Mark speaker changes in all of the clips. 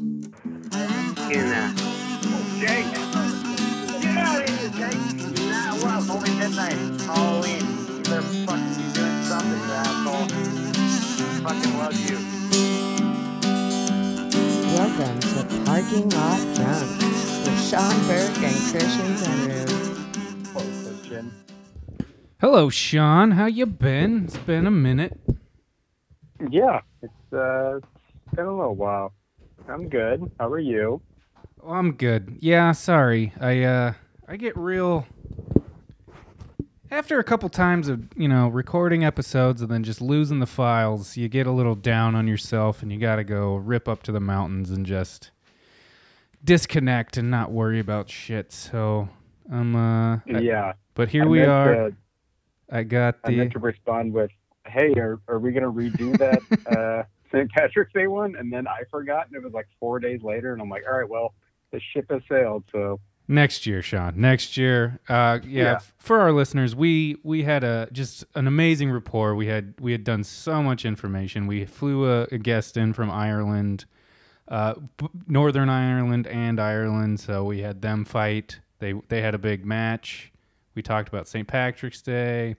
Speaker 1: uh, Jake. Get out of here, Jake. You're not well. Only midnight. Halloween. You better fucking be doing something, you asshole. Fucking love you.
Speaker 2: Welcome to Parking Lot Drunk with Sean Burke and Christian Zenru.
Speaker 3: Hello, Christian.
Speaker 4: Hello, Sean. How you been? It's been a minute.
Speaker 3: Yeah, it's uh, it's been a little while. I'm good. How are you?
Speaker 4: Oh, I'm good. Yeah, sorry. I uh I get real after a couple times of, you know, recording episodes and then just losing the files, you get a little down on yourself and you got to go rip up to the mountains and just disconnect and not worry about shit. So, I'm uh I-
Speaker 3: yeah.
Speaker 4: but here
Speaker 3: I
Speaker 4: we
Speaker 3: meant
Speaker 4: are.
Speaker 3: to-
Speaker 4: I got
Speaker 3: I
Speaker 4: the
Speaker 3: meant to respond with, "Hey, are, are we gonna redo that uh, St. Patrick's Day one?" And then I forgot, and it was like four days later, and I'm like, "All right, well, the ship has sailed." So
Speaker 4: Next year, Sean. Next year. Uh, yeah,
Speaker 3: Yeah.
Speaker 4: For our listeners, we we had a just an amazing rapport. We had we had done so much information. We flew a, a guest in from Ireland, uh, b- Northern Ireland and Ireland. So we had them fight. They they had a big match. We talked about St. Patrick's Day,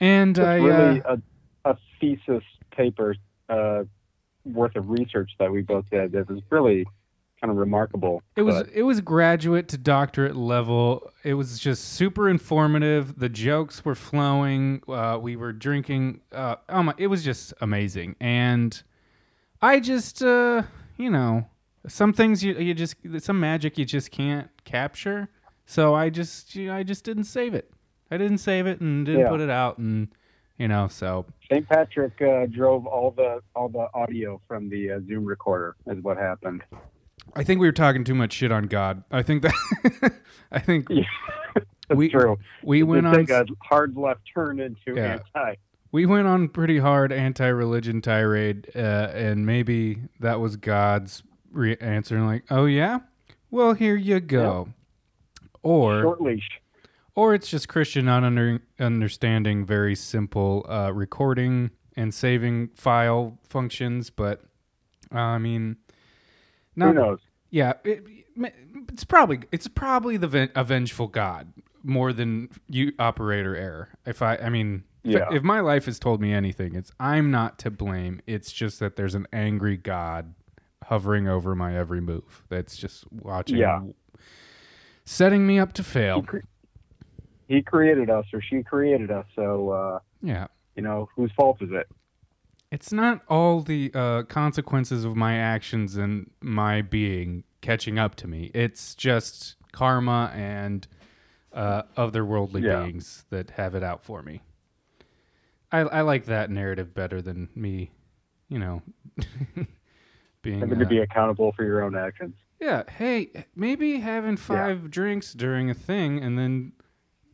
Speaker 4: and I
Speaker 3: really
Speaker 4: uh,
Speaker 3: a, a thesis paper uh, worth of research that we both did. It was really kind of remarkable.
Speaker 4: It was
Speaker 3: but-
Speaker 4: it was graduate to doctorate level. It was just super informative. The jokes were flowing. Uh, we were drinking. Uh, oh my! It was just amazing. And I just, uh, you know, some things you you just some magic you just can't capture. So I just you know, I just didn't save it. I didn't save it and didn't
Speaker 3: Yeah.
Speaker 4: put it out. And you know, so
Speaker 3: St. Patrick uh, drove all the all the audio from the uh, Zoom recorder. Is what happened.
Speaker 4: I think we were talking too much shit on God. I think that I think
Speaker 3: Yeah, That's
Speaker 4: We-
Speaker 3: true.
Speaker 4: we
Speaker 3: It
Speaker 4: went on.
Speaker 3: a hard left turn into
Speaker 4: Yeah.
Speaker 3: anti.
Speaker 4: we went on pretty hard anti-religion tirade, uh, and maybe that was God's re- answer, like, "Oh yeah, well here you go," or
Speaker 3: Short leash.
Speaker 4: Or it's just Christian not under, understanding very simple uh, recording and saving file functions. But uh, I mean,
Speaker 3: Who
Speaker 4: not
Speaker 3: knows?
Speaker 4: yeah, it, it's probably it's probably the ven- a vengeful God more than you operator error. If I, I mean, if-
Speaker 3: Yeah.
Speaker 4: if, my life has told me anything, it's I'm not to blame. It's just that there's an angry God hovering over my every move. That's just watching,
Speaker 3: Yeah.
Speaker 4: setting me up to fail.
Speaker 3: He, cre- he created us, or she created us. So uh,
Speaker 4: Yeah.
Speaker 3: you know, whose fault is it?
Speaker 4: It's not all the uh, consequences of my actions and my being catching up to me. It's just karma and uh, otherworldly
Speaker 3: Yeah.
Speaker 4: beings that have it out for me. I, I like that narrative better than me, you know, being.
Speaker 3: Having to
Speaker 4: uh,
Speaker 3: be accountable for your own actions.
Speaker 4: yeah, hey, maybe having five drinks during a thing and then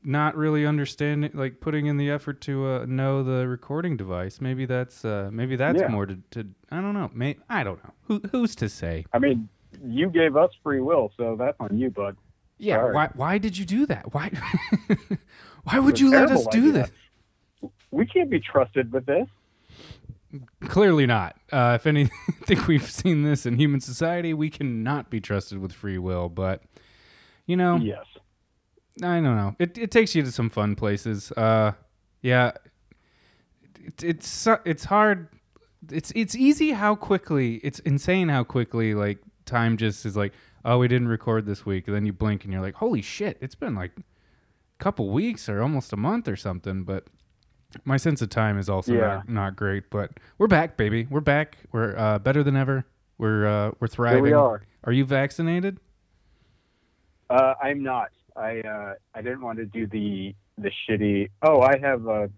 Speaker 4: not really understanding, like putting in the effort to uh, know the recording device. Maybe that's uh, maybe that's
Speaker 3: Yeah.
Speaker 4: more to, to. I don't know. May I don't know. Who who's to say?
Speaker 3: I mean, you gave us free will, so that's on you, bud.
Speaker 4: Yeah.
Speaker 3: Sorry.
Speaker 4: Why why did you do that? Why why would you let us do
Speaker 3: idea.
Speaker 4: this?
Speaker 3: We can't be trusted with this.
Speaker 4: Clearly not. Uh, if anything, we've seen this in human society. We cannot be trusted with free will. But you know,
Speaker 3: Yes.
Speaker 4: I don't know. It it takes you to some fun places. Uh, yeah. It, it's it's hard. It's it's easy how quickly. It's insane how quickly like time just is like. Oh, we didn't record this week. And then you blink and you're like, holy shit! It's been like a couple weeks or almost a month or something. But my sense of time is also
Speaker 3: Yeah.
Speaker 4: not, not great. But we're back, baby. We're back. We're uh, better than ever. We're uh, we're thriving.
Speaker 3: Here we are.
Speaker 4: Are you vaccinated?
Speaker 3: Uh, I'm not. I uh, I didn't want to do the the shitty. Oh, I have a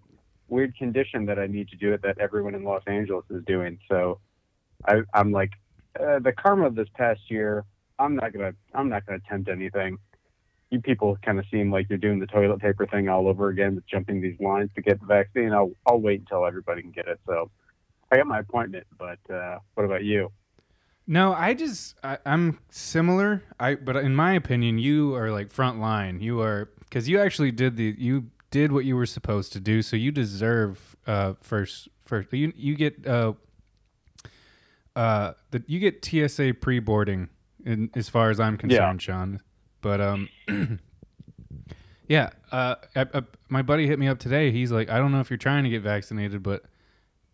Speaker 3: weird condition that I need to do it that everyone in Los Angeles is doing. So I, I'm like uh, the karma of this past year. I'm not gonna I'm not gonna attempt anything. You people kind of seem like you're doing the toilet paper thing all over again with jumping these lines to get the vaccine. I'll I'll wait until everybody can get it. So I got my appointment, but uh, what about you?
Speaker 4: No, I just I, I'm similar. I but in my opinion, you are like front line. You are because you actually did the you did what you were supposed to do, so you deserve uh first first. You you get uh uh, that you get TSA pre-boarding, in, as far as I'm concerned, Sean. But um, yeah, uh, I, I, my buddy hit me up today. He's like, I don't know if you're trying to get vaccinated, but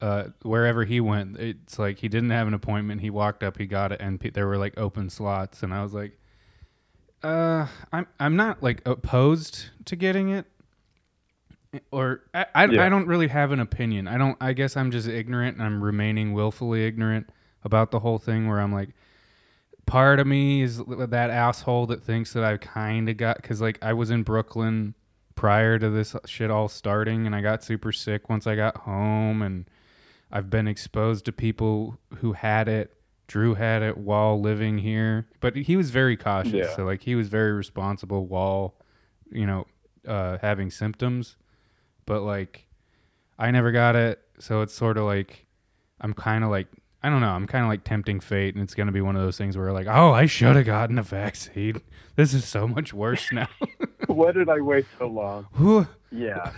Speaker 4: uh, wherever he went, it's like he didn't have an appointment. He walked up, he got it, and pe- there were like open slots, and I was like, uh, I'm I'm not like opposed to getting it, or I I,
Speaker 3: Yeah.
Speaker 4: I don't really have an opinion. I don't. I guess I'm just ignorant, and I'm remaining willfully ignorant about the whole thing. Where I'm like, part of me is that asshole that thinks that I kind of got because like I was in Brooklyn prior to this shit all starting, and I got super sick once I got home, and I've been exposed to people who had it. Drew had it while living here, but he was very cautious.
Speaker 3: Yeah.
Speaker 4: So like he was very responsible while, you know, uh, having symptoms. But like, I never got it, so it's sort of like I'm kind of like I don't know. I'm kind of like tempting fate, and it's gonna be one of those things where like, oh, I should have gotten a vaccine. This is so much worse now.
Speaker 3: Why did I wait so long? Yeah,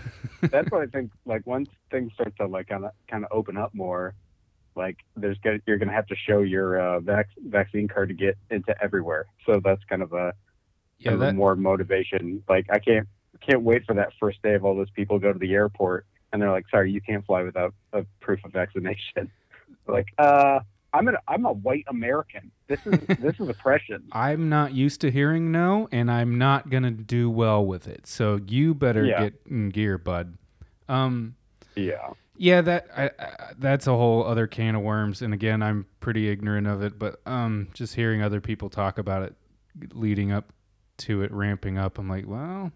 Speaker 3: that's what I think. Like once things start to like kind of kind of open up more, like there's gonna, you're gonna have to show your uh, vac- vaccine card to get into everywhere. So that's kind of a
Speaker 4: yeah,
Speaker 3: kind of a
Speaker 4: that,
Speaker 3: more motivation. Like I can't can't wait for that first day of all those people go to the airport and they're like, sorry, you can't fly without a proof of vaccination. like, uh, I'm an I'm a white American. This is this is oppression.
Speaker 4: I'm not used to hearing no, and I'm not gonna do well with it. So you better
Speaker 3: Yeah.
Speaker 4: get in gear, bud. Um,
Speaker 3: Yeah.
Speaker 4: yeah, that I, I, that's a whole other can of worms. And again, I'm pretty ignorant of it, but um, just hearing other people talk about it, leading up to it ramping up, I'm like, well,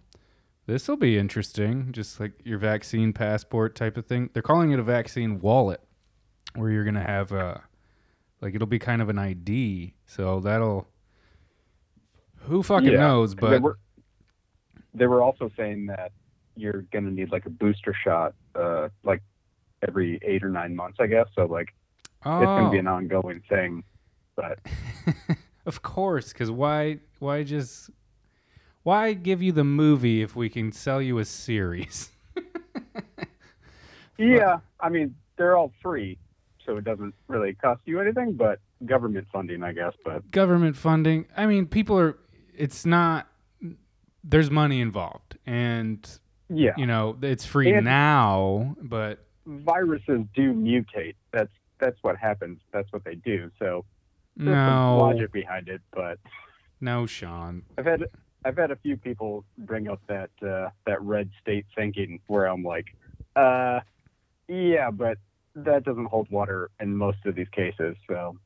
Speaker 4: this will be interesting. Just like your vaccine passport type of thing. They're calling it a vaccine wallet, where you're gonna have a, like it'll be kind of an ID. So that'll, who fucking
Speaker 3: Yeah,
Speaker 4: knows?
Speaker 3: 'Cause they
Speaker 4: But
Speaker 3: were, they were also saying that you're gonna need like a booster shot, uh, like every eight or nine months, I guess. So like
Speaker 4: oh,
Speaker 3: it's gonna be an ongoing thing. But
Speaker 4: of course, because why? Why just? Why give you the movie if we can sell you a series?
Speaker 3: yeah, I mean they're all free, so it doesn't really cost you anything. But government funding, I guess. But
Speaker 4: Government funding. I mean, people are. It's not. There's money involved, and
Speaker 3: yeah,
Speaker 4: you know it's free
Speaker 3: And-
Speaker 4: now, but
Speaker 3: viruses do mutate. That's that's what happens. That's what they do. So there's
Speaker 4: no,
Speaker 3: logic behind it. But
Speaker 4: no, Sean.
Speaker 3: I've had I've had a few people bring up that uh, that red state thinking where I'm like, uh, yeah, but that doesn't hold water in most of these cases. So,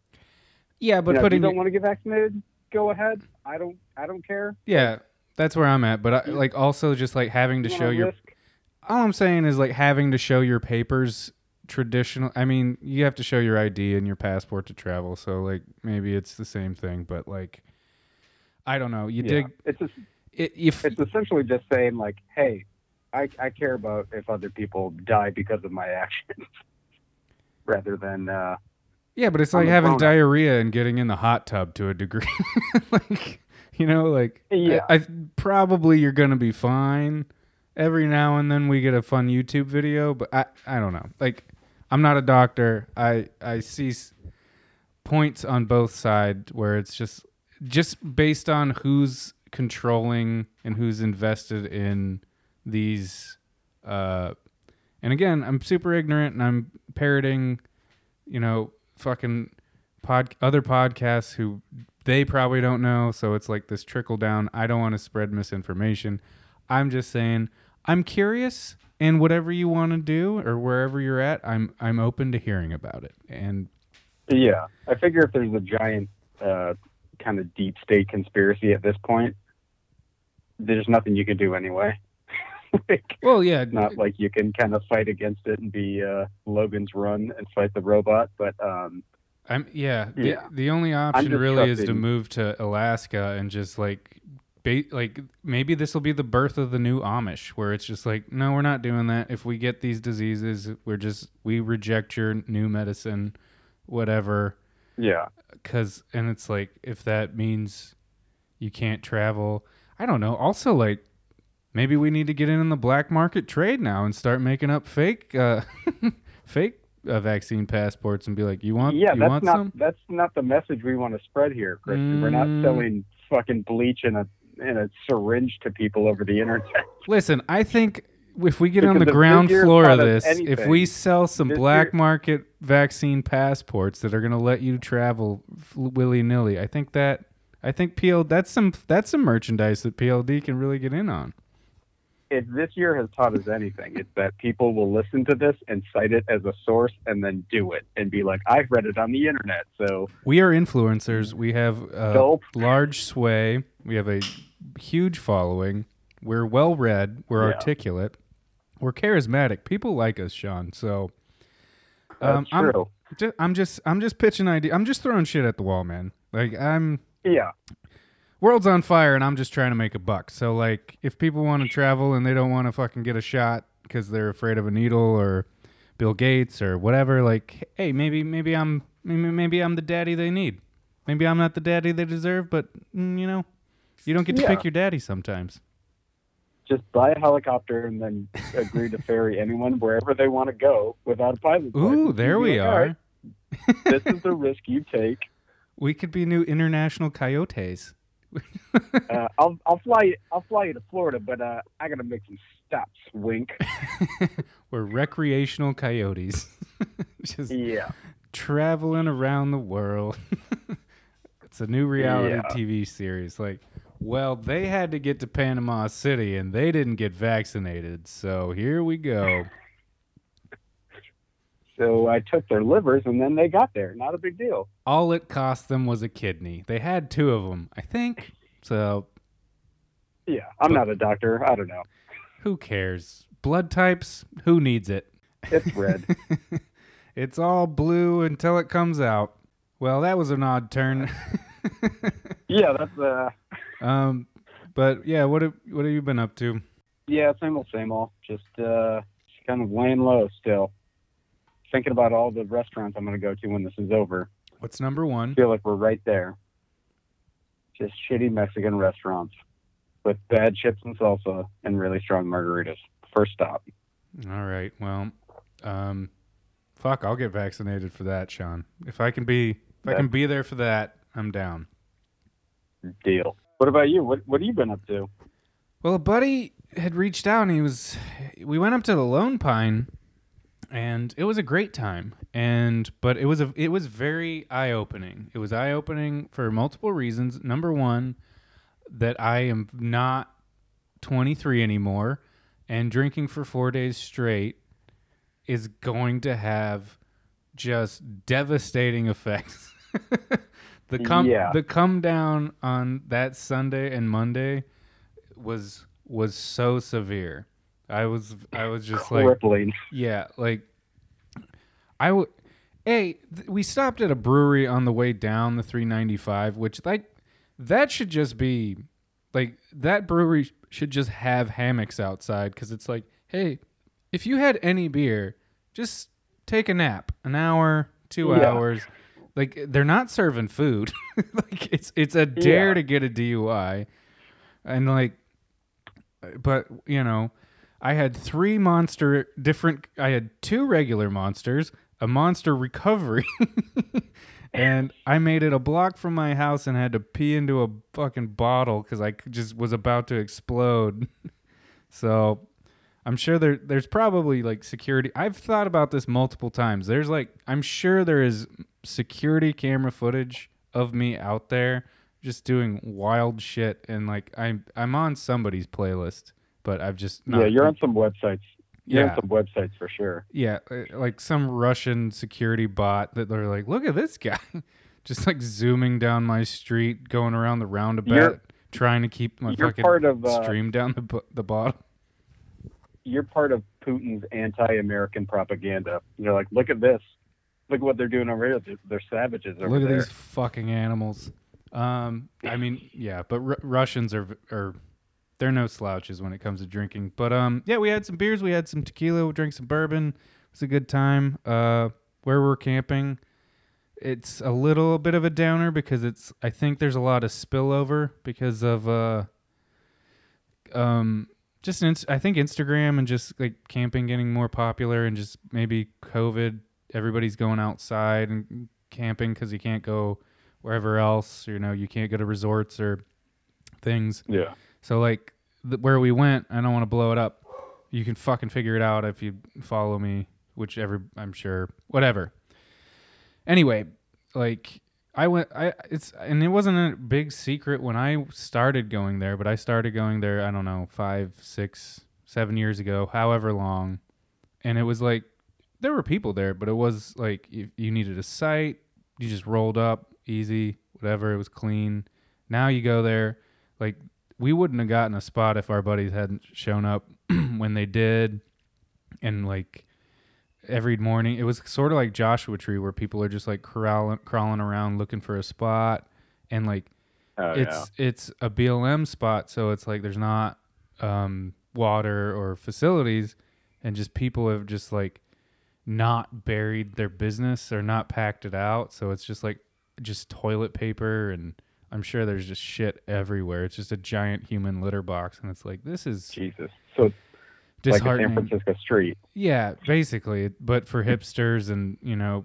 Speaker 4: Yeah, but
Speaker 3: you know, if you don't want to get vaccinated, go ahead. I don't I don't care.
Speaker 4: yeah, that's where I'm at. But I, like also just like having to
Speaker 3: You
Speaker 4: show your
Speaker 3: risk-
Speaker 4: all I'm saying is like having to show your papers traditional I mean, you have to show your ID and your passport to travel, so like maybe it's the same thing, but like I don't know. You
Speaker 3: yeah.
Speaker 4: dig
Speaker 3: It's just,
Speaker 4: it, if
Speaker 3: it's essentially just saying like, hey, I I care about if other people die because of my actions, rather than uh,
Speaker 4: Yeah, but it's like having
Speaker 3: phone.
Speaker 4: diarrhea and getting in the hot tub to a degree. like, you know, like
Speaker 3: Yeah.
Speaker 4: I, I probably you're gonna be fine. Every now and then we get a fun YouTube video, but I I don't know. Like, I'm not a doctor. I I see s- points on both sides where it's just just based on who's controlling and who's invested in these uh and again i'm super ignorant and i'm parroting you know fucking pod other podcasts who they probably don't know. So it's like this trickle down. I don't want to spread misinformation. I'm just saying i'm curious and whatever you want to do or wherever you're at i'm i'm open to hearing about it. And
Speaker 3: Yeah, I figure if there's a giant uh, kind of deep state conspiracy at this point, there's nothing you can do anyway. Like,
Speaker 4: well yeah
Speaker 3: not like you can kind of fight against it and be uh, Logan's Run and fight the robot, but um,
Speaker 4: I'm yeah. The,
Speaker 3: Yeah.
Speaker 4: the only option really is to move to Alaska and just like ba- like maybe this will be the birth of the new Amish where it's just like no, we're not doing that. If we get these diseases, we're just we reject your new medicine, whatever.
Speaker 3: yeah,
Speaker 4: Cuz and it's like if that means you can't travel, I don't know. Also like maybe we need to get in on the black market trade now and start making up fake uh fake uh, vaccine passports and be like, "You want?
Speaker 3: yeah,
Speaker 4: you
Speaker 3: that's
Speaker 4: want
Speaker 3: not
Speaker 4: some?"
Speaker 3: that's not the message we want to spread here, Christian. We're not
Speaker 4: Mm.
Speaker 3: selling fucking bleach in a in a syringe to people over the internet.
Speaker 4: Listen, I think if we get on
Speaker 3: Because
Speaker 4: the ground floor of this, if we sell some black
Speaker 3: year-
Speaker 4: market vaccine passports that are going to let you travel willy nilly, I think that I think PL that's some that's some merchandise that PLD can really get in on.
Speaker 3: If this year has taught us anything, it's that people will listen to this and cite it as a source and then do it and be like, I've read it on the internet. So
Speaker 4: We are influencers. We have a
Speaker 3: Dope.
Speaker 4: large sway. We have a huge following. We're well read. We're
Speaker 3: Yeah.
Speaker 4: articulate. We're charismatic. People like us, Sean. So um, I'm,
Speaker 3: true.
Speaker 4: I'm just I'm just pitching idea. I'm just throwing shit at the wall, man. Like I'm
Speaker 3: yeah.
Speaker 4: World's on fire and I'm just trying to make a buck. So like if people want to travel and they don't want to fucking get a shot because they're afraid of a needle or Bill Gates or whatever, like hey, maybe maybe I'm maybe, maybe I'm the daddy they need. Maybe I'm not the daddy they deserve, but mm, you know, you don't get to
Speaker 3: Yeah.
Speaker 4: pick your daddy sometimes.
Speaker 3: Just buy a helicopter and then agree to ferry anyone wherever they want to go without a pilot.
Speaker 4: Ooh,
Speaker 3: license.
Speaker 4: there we
Speaker 3: like,
Speaker 4: are.
Speaker 3: right, this is the risk you take.
Speaker 4: We could be new international coyotes.
Speaker 3: Uh, I'll I'll fly you I'll fly you to Florida, but uh, I gotta make some stops. Wink.
Speaker 4: We're recreational coyotes. just
Speaker 3: Yeah.
Speaker 4: traveling around the world. it's a new reality
Speaker 3: Yeah.
Speaker 4: TV series. Like, well, they had to get to Panama City and they didn't get vaccinated. So here we go.
Speaker 3: So I took their livers and then they got there. Not a big deal.
Speaker 4: All it cost them was a kidney. They had two of them, I think. So
Speaker 3: Yeah. I'm not a doctor. I don't know.
Speaker 4: who cares? Blood types, who needs it?
Speaker 3: It's red.
Speaker 4: It's all blue until it comes out. Well, that was an odd turn.
Speaker 3: yeah, that's uh
Speaker 4: um, but yeah, what have, what have you been up to?
Speaker 3: yeah, same old same old. Just uh just kind of laying low still. Thinking about all the restaurants I'm gonna go to when this is over.
Speaker 4: What's number one?
Speaker 3: feel like we're right there. Just shitty Mexican restaurants with bad chips and salsa and really strong margaritas. First stop.
Speaker 4: All right. Well, um, fuck, I'll get vaccinated for that, Sean. If I can be, if I can be there for that, I'm down.
Speaker 3: Deal. What about you? What What have you been up to?
Speaker 4: Well, a buddy had reached out and he was, we went up to the Lone Pine, and it was a great time. And but it was a, it was very eye opening. It was eye opening for multiple reasons. Number one, that I am not 23 anymore, and drinking for four days straight is going to have just devastating effects. the come
Speaker 3: Yeah.
Speaker 4: the come down on that Sunday and Monday was was so severe. I was I was just like
Speaker 3: Crippling.
Speaker 4: yeah, like I would. Hey, th- we stopped at a brewery on the way down the 395, which like that should just be like that brewery should just have hammocks outside because it's like, hey, if you had any beer, just take a nap, an hour, two
Speaker 3: Yeah.
Speaker 4: hours. Like they're not serving food. like it's it's a dare
Speaker 3: Yeah.
Speaker 4: to get a DUI, and like, but you know, I had three monster different. I had two regular monsters, a monster recovery, and I made it a block from my house and had to pee into a fucking bottle because I just was about to explode. so I'm sure there there's probably like security. I've thought about this multiple times. There's like I'm sure there is security camera footage of me out there just doing wild shit and like I'm I'm on somebody's playlist, but I've just not
Speaker 3: yeah, you're on some websites. You're
Speaker 4: Yeah.
Speaker 3: on some websites for sure.
Speaker 4: yeah, uh, like some Russian security bot that they're like, look at this guy, just like zooming down my street, going around the roundabout,
Speaker 3: You're-
Speaker 4: trying to keep my fucking
Speaker 3: part of uh,
Speaker 4: stream down the the bottom.
Speaker 3: you're part of Putin's anti-American propaganda. You're like, look at this. Look at what they're doing over here. They're, savages over
Speaker 4: Look at
Speaker 3: there.
Speaker 4: these fucking animals. Um, I mean, yeah, but Ru- Russians are are they're no slouches when it comes to drinking. But um, yeah, we had some beers, we had some tequila, we drank some bourbon. It was a good time. Uh, where we're camping, it's a little bit of a downer because it's. I think there's a lot of spillover because of uh, um, just I think Instagram and just like camping getting more popular and just maybe COVID everybody's going outside and camping because you can't go wherever else. You know, you can't go to resorts or things.
Speaker 3: Yeah.
Speaker 4: So like where we went, I don't want to blow it up. You can fucking figure it out if you follow me, which every I'm sure, whatever. Anyway, like I went, I it's and it wasn't a big secret when I started going there, but I started going there. I don't know, five, six, seven years ago, however long, and it was like there were people there, but it was like you, you needed a site. You just rolled up, easy, whatever. It was clean. Now you go there, like we wouldn't have gotten a spot if our buddies hadn't shown up when they did, and like every morning it was sort of like Joshua Tree where people are just like crawling crawling around looking for a spot, and like
Speaker 3: Oh,
Speaker 4: it's it's a BLM spot, so it's like there's not um, water or facilities, and just people have just like not buried their business or not packed it out, so it's just like just toilet paper and I'm sure there's just shit everywhere. It's just a giant human litter box, and it's like this is.
Speaker 3: Jesus. So it's like a San. Francisco street.
Speaker 4: Yeah, basically, but for hipsters and you know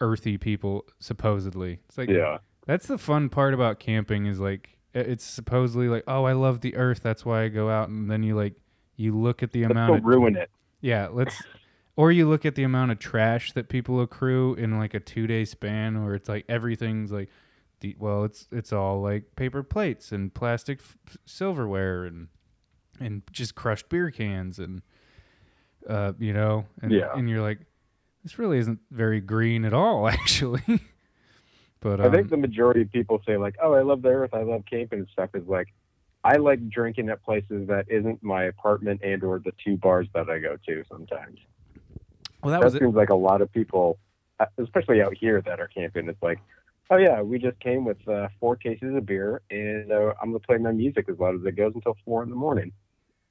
Speaker 4: earthy people, supposedly. It's like
Speaker 3: Yeah.
Speaker 4: that's the fun part about camping is like it's supposedly like oh I love the earth that's why I go out and then you like you look at the
Speaker 3: Let's
Speaker 4: amount of
Speaker 3: ruin it.
Speaker 4: yeah let's or you look at the amount of trash that people accrue in like a two day span where it's like everything's like the well it's it's all like paper plates and plastic f- silverware and and just crushed beer cans and uh you know and
Speaker 3: Yeah.
Speaker 4: and you're like this really isn't very green at all actually but
Speaker 3: I
Speaker 4: um,
Speaker 3: think the majority of people say like, "Oh, I love the earth. I love camping and stuff." Is like, I like drinking at places that isn't my apartment and or the two bars that I go to sometimes.
Speaker 4: well that
Speaker 3: That,
Speaker 4: was it
Speaker 3: seems like a lot of people, uh, especially out here that are camping. It's like, oh yeah, we just came with uh, four cases of beer, and uh, I'm gonna play my music as loud as it goes until four in the morning.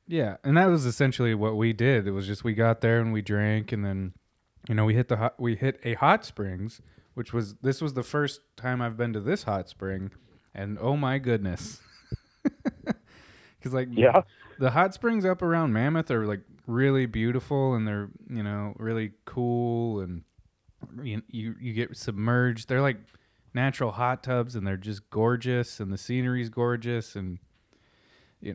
Speaker 4: Yeah, and that was essentially what we did. It was just we got there and we drank, and then, you know, we hit the hot, we hit a hot springs, which was this was the first time I've been to this hot spring, and oh my goodness, because like
Speaker 3: Yeah,
Speaker 4: the hot springs up around Mammoth are like really beautiful and they're you know really cool and you you, you get submerged. They're like natural hot tubs and they're just gorgeous and the scenery's gorgeous and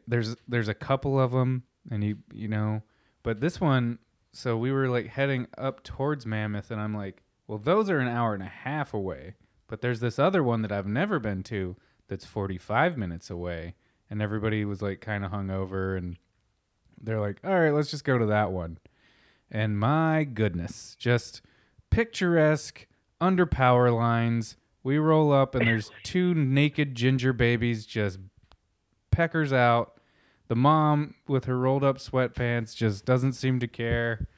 Speaker 4: there's there's a couple of them and you you know but this one so we were like heading up towards Mammoth and I'm like well those are an hour and a half away but there's this other one that I've never been to that's 45 minutes away and everybody was like kind of hungover and they're like all right let's just go to that one. And my goodness just picturesque under power lines we roll up and there's two naked ginger babies just peckers out. The mom with her rolled up sweatpants just doesn't seem to care.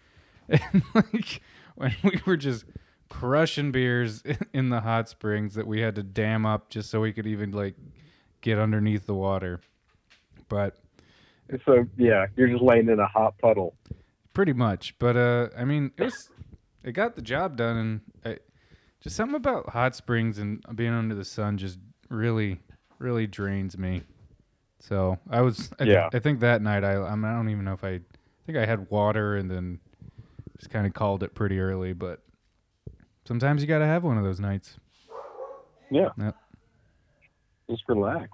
Speaker 4: And like when we were just crushing beers in the hot springs that we had to dam up just so we could even like get underneath the water. But
Speaker 3: so yeah, you're just laying in a hot puddle.
Speaker 4: pretty much. But uh i mean it was it got the job done and I, just something about hot springs and being under the sun just really really drains me so i was i, th-
Speaker 3: Yeah.
Speaker 4: I think that night i I, mean, I don't even know if i I think i had water and then just kind of called it pretty early but sometimes you got to have one of those nights
Speaker 3: Yeah,
Speaker 4: Yep.
Speaker 3: just relax.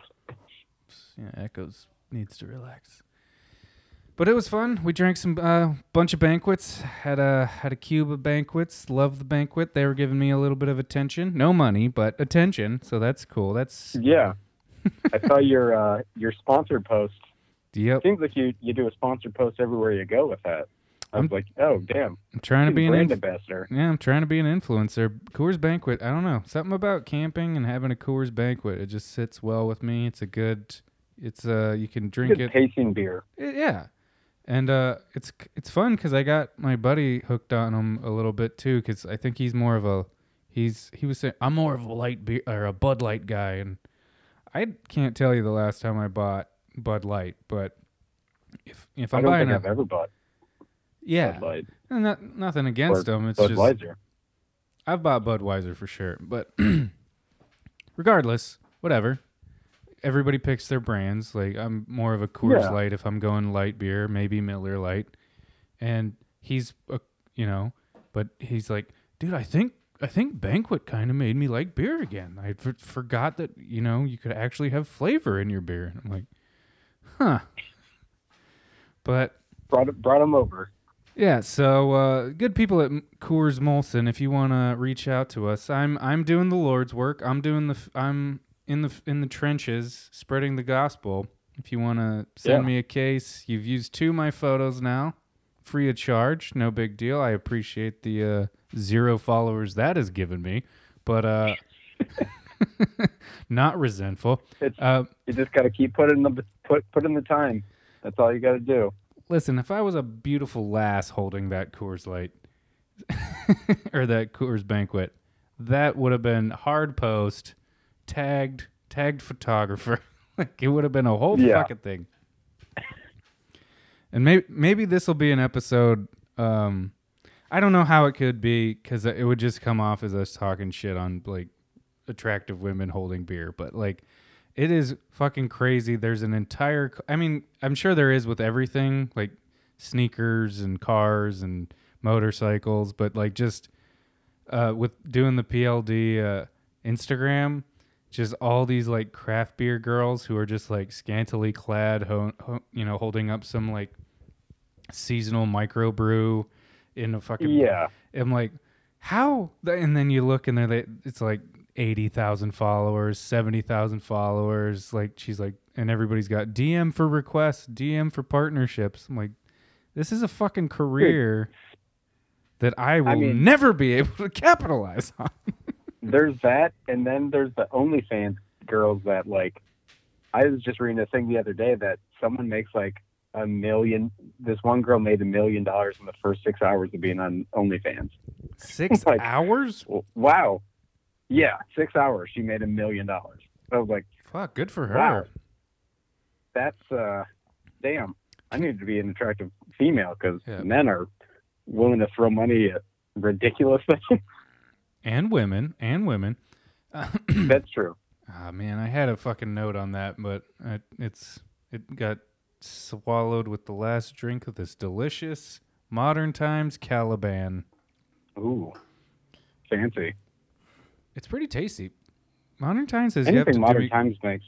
Speaker 4: yeah, Echoes needs to relax. But it was fun. We drank some uh, bunch of banquets. Had a had a cube of banquets. Loved the banquet. They were giving me a little bit of attention. No money, but attention. So that's cool. That's
Speaker 3: Yeah, I saw your uh, your sponsored post.
Speaker 4: yep.
Speaker 3: Seems like you you do a sponsored post everywhere you go with that. I was
Speaker 4: I'm-
Speaker 3: like, oh damn,
Speaker 4: I'm trying to be an
Speaker 3: brand
Speaker 4: inf-
Speaker 3: ambassador.
Speaker 4: yeah. I'm trying to be an influencer. Coors Banquet. I don't know. Something about camping and having a Coors Banquet. It just sits well with me. It's a good. It's uh you can drink
Speaker 3: Good
Speaker 4: it.
Speaker 3: pacing beer.
Speaker 4: Eh, yeah and uh it's it's fun because i got my buddy hooked on him a little bit too because i think he's more of a he's he was saying i'm more of a light beer or a bud light guy and i can't tell you the last time i bought bud light but if if
Speaker 3: I
Speaker 4: i'm
Speaker 3: don't
Speaker 4: buying
Speaker 3: think
Speaker 4: a
Speaker 3: I've ever bought
Speaker 4: yeah
Speaker 3: Bud Light.
Speaker 4: and not, nothing against them it's just I've bought Budweiser for sure, but regardless, whatever. Everybody picks their brands. Like I'm more of a Coors
Speaker 3: Yeah.
Speaker 4: Light if I'm going light beer, maybe Miller Lite. And he's a, you know, but he's like, dude, I think I think banquet kind of made me like beer again. I f- forgot that you know you could actually have flavor in your beer. And I'm like, huh. But
Speaker 3: Brought brought him over.
Speaker 4: yeah, so uh, good people at Coors Molson, if you want to reach out to us, I'm I'm doing the Lord's work. I'm doing the I'm in the in the trenches spreading the gospel. If you want to send
Speaker 3: Yeah.
Speaker 4: me a case, you've used two of my photos now, free of charge, no big deal. I appreciate the uh, zero followers that has given me, but uh, not resentful.
Speaker 3: It's
Speaker 4: Uh,
Speaker 3: you just got to keep putting the put put in the time. That's all you got to do.
Speaker 4: Listen, if I was a beautiful lass holding that Coors Light or that Coors Banquet, that would have been hard post, tagged, tagged photographer. like it would have been a whole
Speaker 3: Yeah.
Speaker 4: fucking thing. And maybe maybe this will be an episode. Um, I don't know how it could be because it would just come off as us talking shit on like attractive women holding beer, but like it is fucking crazy. There's an entire. I mean, I'm sure there is with everything, like sneakers and cars and motorcycles, but like just uh, with doing the PLD uh, Instagram, just all these like craft beer girls who are just like scantily clad, ho- ho- you know, holding up some like seasonal microbrew in a fucking
Speaker 3: Yeah,
Speaker 4: I'm like, how? And then you look and they're like, it's like eighty thousand followers, seventy thousand followers. Like she's like, and everybody's got DM for requests, DM for partnerships. I'm like, this is a fucking career that I will
Speaker 3: mean-
Speaker 4: never be able to capitalize on.
Speaker 3: There's that, and then there's the OnlyFans girls that like. I was just reading a thing the other day that someone makes like a million. This one girl made a million dollars in the first six hours of being on OnlyFans.
Speaker 4: Six
Speaker 3: Like-
Speaker 4: hours?
Speaker 3: Wow. Yeah, six hours. She made a million dollars. I was like,
Speaker 4: Fuck, good for her.
Speaker 3: Wow. that's uh, damn. I need to be an attractive female because
Speaker 4: Yeah.
Speaker 3: men are willing to throw money at ridiculous things.
Speaker 4: And women, and women.
Speaker 3: that's true.
Speaker 4: Ah man, I had a fucking note on that, but I, it's it got swallowed with the last drink of this delicious modern times Caliban.
Speaker 3: Ooh, fancy.
Speaker 4: It's pretty tasty. Modern times has yet to
Speaker 3: Anything
Speaker 4: do
Speaker 3: modern
Speaker 4: me-
Speaker 3: times makes.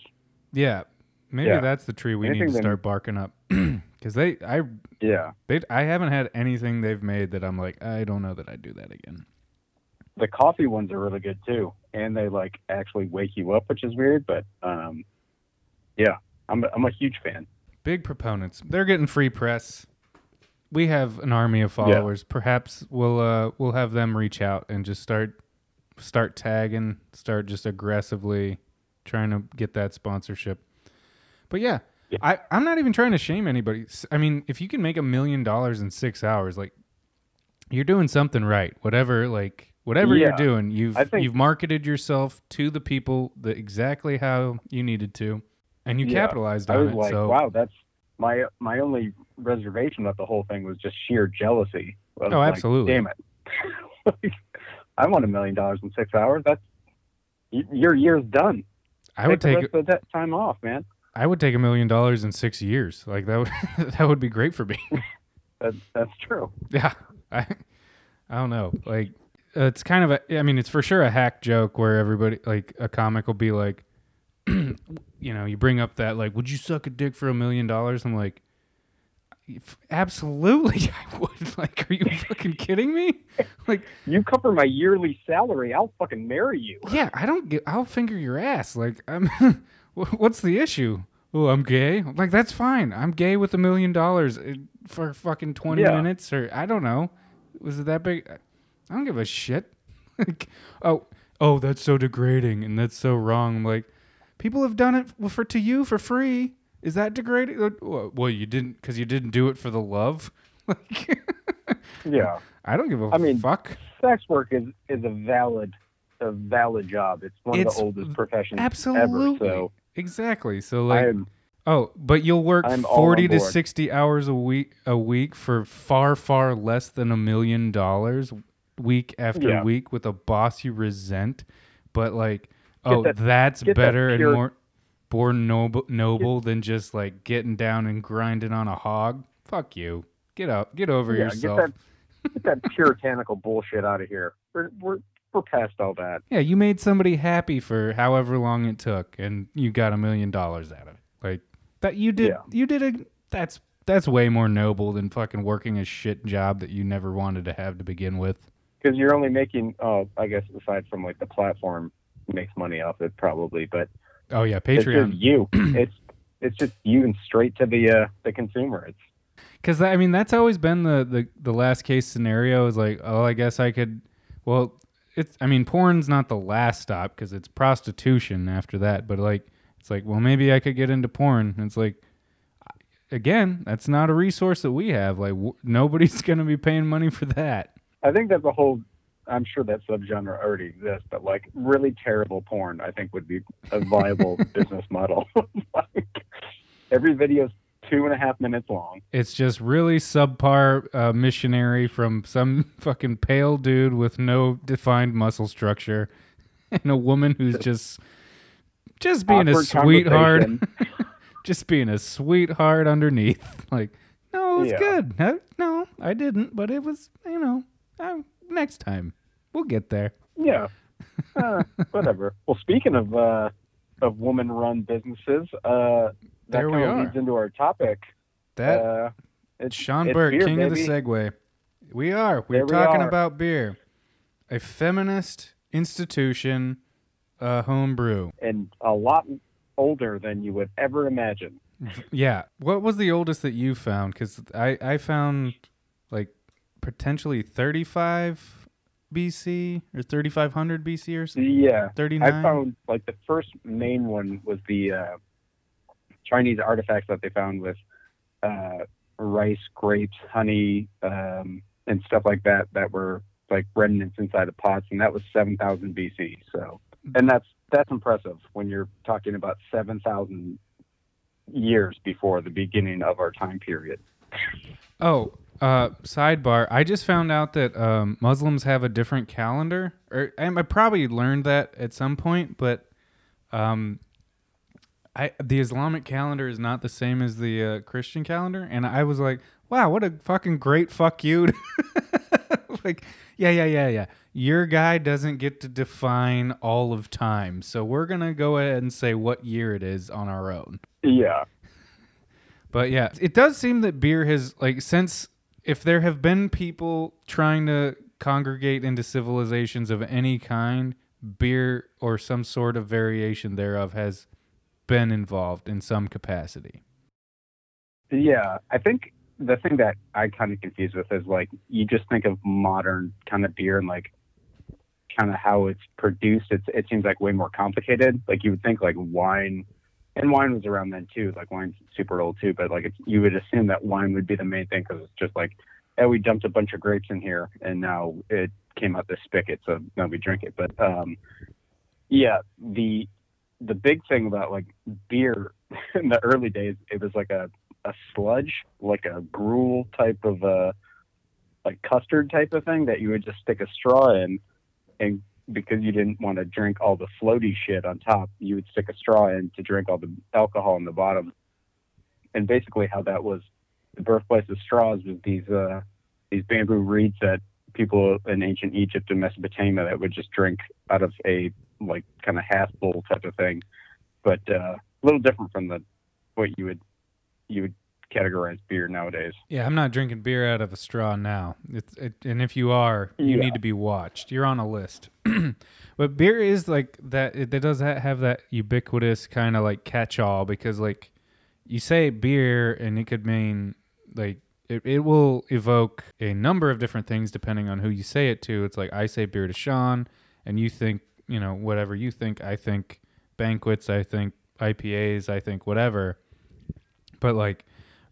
Speaker 4: Yeah, maybe
Speaker 3: Yeah.
Speaker 4: that's the tree we
Speaker 3: Anything
Speaker 4: need to start barking up because they I
Speaker 3: Yeah,
Speaker 4: they I haven't had anything they've made that I'm like I don't know that I'd do that again.
Speaker 3: The coffee ones are really good too, and they like actually wake you up, which is weird. But um, yeah, I'm a, I'm a huge fan.
Speaker 4: Big proponents. They're getting free press. We have an army of followers. Perhaps we'll uh we'll have them reach out and just start start tagging, start just aggressively trying to get that sponsorship. But yeah,
Speaker 3: Yeah.
Speaker 4: I I'm not even trying to shame anybody. I mean, if you can make a million dollars in 6 hours, like you're doing something right. Whatever like whatever you're doing, you've
Speaker 3: think-
Speaker 4: you've marketed yourself to the people the exactly how you needed to and you
Speaker 3: Yeah.
Speaker 4: capitalized
Speaker 3: I
Speaker 4: on
Speaker 3: was
Speaker 4: it.
Speaker 3: like,
Speaker 4: so
Speaker 3: wow, that's my my only reservation about the whole thing was just sheer jealousy. I
Speaker 4: Oh,
Speaker 3: like,
Speaker 4: absolutely.
Speaker 3: Damn it! Like, I want a million dollars in six hours. That's your year's done.
Speaker 4: I would
Speaker 3: the
Speaker 4: take
Speaker 3: of that time off, man.
Speaker 4: I would take a million dollars in six years. Like that would that would be great for me.
Speaker 3: That, that's true.
Speaker 4: yeah, I I don't know. Like uh, it's kind of a. I mean, it's for sure a hack joke where everybody like a comic will be like, you know, you bring up that like, would you suck a dick for a million dollars? I'm like. Absolutely, I would. Like, are you fucking kidding me? Like,
Speaker 3: You cover my yearly salary. I'll fucking marry you.
Speaker 4: yeah, I don't get. I'll finger your ass. Like, I'm. what's the issue? Oh, I'm gay. Like, that's fine. I'm gay with a million dollars uh, for fucking twenty
Speaker 3: Yeah.
Speaker 4: minutes, or I don't know. Was it that big? I don't give a shit. like, oh, oh, that's so degrading and that's so wrong. I'm like, people have done it for to you for free. Is that degrading? Well, you didn't because you didn't do it for the love. Like,
Speaker 3: Yeah.
Speaker 4: I don't give a
Speaker 3: I mean,
Speaker 4: fuck.
Speaker 3: Sex work is is a valid a valid job. It's one
Speaker 4: It's
Speaker 3: of the oldest professions
Speaker 4: Absolutely.
Speaker 3: ever. So
Speaker 4: exactly. So like,
Speaker 3: I'm
Speaker 4: Oh, but you'll work
Speaker 3: I'm
Speaker 4: forty to sixty hours a week a week for far, far less than a million dollars week after
Speaker 3: Yeah.
Speaker 4: week with a boss you resent. But like, oh,
Speaker 3: that-
Speaker 4: that's
Speaker 3: get that
Speaker 4: better and more more noble noble than just like getting down and grinding on a hog. Fuck you. Get up. Get over
Speaker 3: yeah,
Speaker 4: yourself.
Speaker 3: get that get that puritanical bullshit out of here. We're we're we're past all that.
Speaker 4: Yeah, you made somebody happy for however long it took, and you got a million dollars out of it. Like that, you did.
Speaker 3: Yeah.
Speaker 4: You did a. That's that's way more noble than fucking working a shit job that you never wanted to have to begin with.
Speaker 3: Because you're only making, oh, I guess aside from like the platform makes money off it probably, but
Speaker 4: Oh yeah,
Speaker 3: it's
Speaker 4: Patreon.
Speaker 3: just you. it's it's just you and straight to the uh, the consumer. It's
Speaker 4: Because I mean, that's always been the, the the last case scenario. Is like, oh, I guess I could. Well, it's. I mean, porn's not the last stop because it's prostitution after that. But like, it's like, well, maybe I could get into porn. And it's like, again, that's not a resource that we have. Like, w- nobody's gonna be paying money for that.
Speaker 3: I think that's a whole. I'm sure that subgenre already exists, but like really terrible porn, I think would be a viable business model. like, every video's two and a half minutes long.
Speaker 4: It's just really subpar uh, missionary from some fucking pale dude with no defined muscle structure, and a woman who's just just being a sweetheart, just being a sweetheart underneath. Like, no, it's
Speaker 3: Yeah.
Speaker 4: good. No, no, I didn't, but it was, you know, uh, next time we'll get there.
Speaker 3: Yeah. Uh, whatever. Well, speaking of uh, of woman-run businesses, uh, that
Speaker 4: we
Speaker 3: kind of leads into our topic.
Speaker 4: That
Speaker 3: uh, it's
Speaker 4: Sean
Speaker 3: it's
Speaker 4: Burke,
Speaker 3: beer,
Speaker 4: king of the. segue. We are. We're
Speaker 3: There we
Speaker 4: talking
Speaker 3: are.
Speaker 4: about beer, a feminist institution, uh, home brew.
Speaker 3: and a lot older than you would ever imagine.
Speaker 4: Yeah. What was the oldest that you found? Because I, I found like potentially 35 BC or 3500 BC or something.
Speaker 3: Yeah,
Speaker 4: 39.
Speaker 3: I found like the first main one was the uh, Chinese artifacts that they found with uh, rice, grapes, honey, um, and stuff like that that were like remnants inside of pots, and that was 7,000 BC. So, and that's that's impressive when you're talking about 7,000 years before the beginning of our time period.
Speaker 4: Oh, uh, sidebar. I just found out that um, Muslims have a different calendar. Or I probably learned that at some point, but um, I the Islamic calendar is not the same as the uh, Christian calendar, and I was like, wow, what a fucking great fuck you. like, yeah, yeah, yeah, yeah. Your guy doesn't get to define all of time, so we're gonna go ahead and say what year it is on our own.
Speaker 3: Yeah,
Speaker 4: But yeah, it does seem that beer has like since if there have been people trying to congregate into civilizations of any kind, beer or some sort of variation thereof has been involved in some capacity.
Speaker 3: Yeah, I think the thing that I kind of confused with is like you just think of modern kind of beer and like kind of how it's produced. It's it seems like way more complicated. Like you would think like wine, and wine was around then too. Like wine's super old too, but like you would assume that wine would be the main thing because it's just like, oh, we dumped a bunch of grapes in here and now it came out this spigot, so now we drink it. But um, yeah, the the big thing about like beer in the early days, it was like a a sludge, like a gruel type of a like custard type of thing that you would just stick a straw in and because you didn't want to drink all the floaty shit on top, you would stick a straw in to drink all the alcohol on the bottom. And basically how that was the birthplace of straws was these uh these bamboo reeds that people in ancient Egypt and Mesopotamia that would just drink out of a like kind of half bowl type of thing. But uh a little different from the what you would you would categorize beer nowadays.
Speaker 4: Yeah, I'm not drinking beer out of a straw now. It's it, and if you are, you
Speaker 3: Yeah.
Speaker 4: need to be watched. You're on a list. but beer is like that. It, it does ha- have that ubiquitous kind of like catch-all because like you say beer and it could mean like it, it will evoke a number of different things depending on who you say it to. It's like I say beer to Sean, and you think you know whatever you think. I think banquets. I think IPAs. I think whatever. But like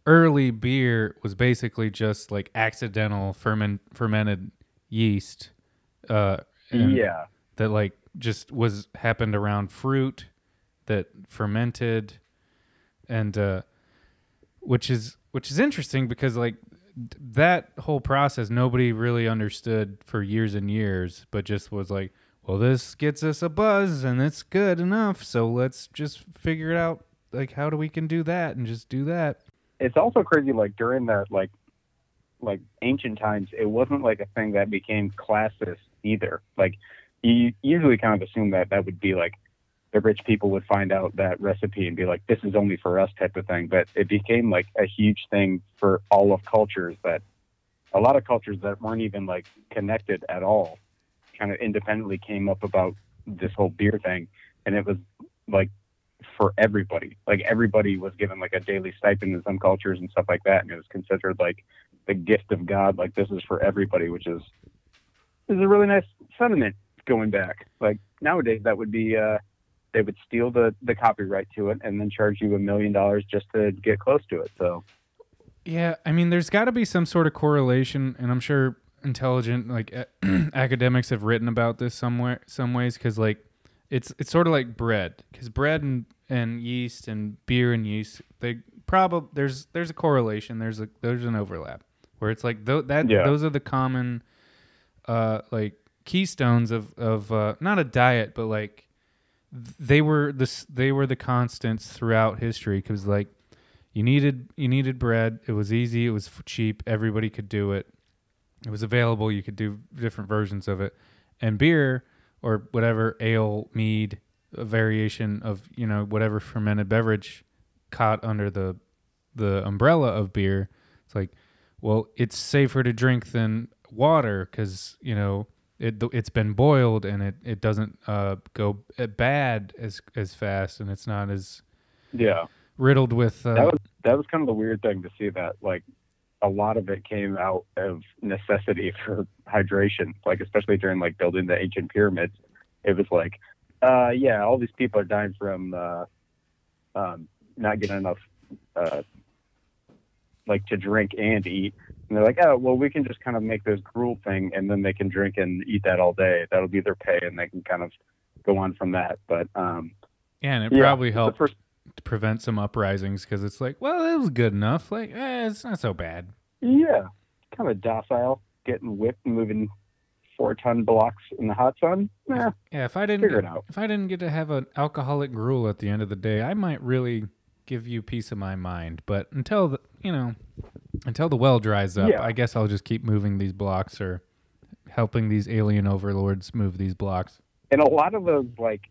Speaker 4: early beer was basically just like accidental ferment fermented yeast uh
Speaker 3: yeah.
Speaker 4: that like just was happened around fruit that fermented and uh which is which is interesting because like that whole process nobody really understood for years and years but just was like well this gets us a buzz and it's good enough so let's just figure it out like how do we can do that and just do that
Speaker 3: It's also crazy like during that like like ancient times it wasn't like a thing that became classist either. Like you usually kind of assume that that would be like the rich people would find out that recipe and be like, this is only for us type of thing. But it became like a huge thing for all of cultures that a lot of cultures that weren't even like connected at all kind of independently came up about this whole beer thing. And it was like for everybody. Like everybody was given like a daily stipend in some cultures and stuff like that. And it was considered like the gift of God. Like this is for everybody, which is, is a really nice sentiment going back. Like nowadays that would be, uh, they would steal the, the copyright to it and then charge you a million dollars just to get close to it. So
Speaker 4: Yeah, I mean, there's got to be some sort of correlation, and I'm sure intelligent like academics have written about this somewhere, some ways, because like it's it's sort of like bread, because bread and and yeast and beer and yeast, they probably there's there's a correlation, there's a there's an overlap where it's like th- that
Speaker 3: Yeah.
Speaker 4: those are the common uh like keystones of of uh not a diet, but like they were this they were the constants throughout history because like you needed you needed bread it was easy it was cheap everybody could do it it was available you could do different versions of it and beer or whatever ale mead a variation of you know whatever fermented beverage caught under the the umbrella of beer it's like well it's safer to drink than water because you know it it's been boiled and it it doesn't uh go bad as as fast and it's not as
Speaker 3: yeah,
Speaker 4: riddled with uh,
Speaker 3: that was, that was kind of the weird thing to see that like a lot of it came out of necessity for hydration, like especially during like building the ancient pyramids. It was like, uh, yeah, all these people are dying from uh, um, not getting enough, uh, like to drink and eat. And they're like, oh, well, we can just kind of make this gruel thing, and then they can drink and eat that all day. That'll be their pay, and they can kind of go on from that. But um,
Speaker 4: yeah, and it
Speaker 3: yeah,
Speaker 4: probably helped
Speaker 3: first-
Speaker 4: to prevent some uprisings because it's like, well, it was good enough. Like, eh, it's not so bad.
Speaker 3: Yeah, kind of docile, getting whipped, and moving four ton blocks in the hot sun. Yeah,
Speaker 4: Yeah, if I didn't
Speaker 3: figure
Speaker 4: get,
Speaker 3: it out.
Speaker 4: if I didn't get to have an alcoholic gruel at the end of the day, I might really give you piece of my mind. But until the, you know, until the well dries up,
Speaker 3: Yeah.
Speaker 4: I guess I'll just keep moving these blocks or helping these alien overlords move these blocks.
Speaker 3: And a lot of those, like,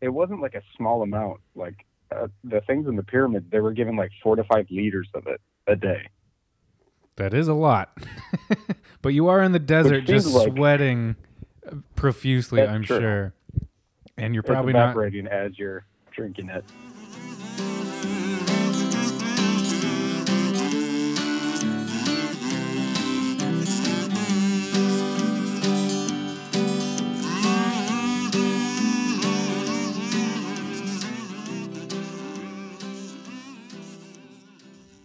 Speaker 3: it wasn't like a small amount. Like uh, the things in the pyramid, they were given like four to five liters of it a day.
Speaker 4: That is a lot. but you are in the desert just
Speaker 3: like-
Speaker 4: sweating profusely, I'm
Speaker 3: true.
Speaker 4: sure. And you're probably not
Speaker 3: evaporating as you're drinking it.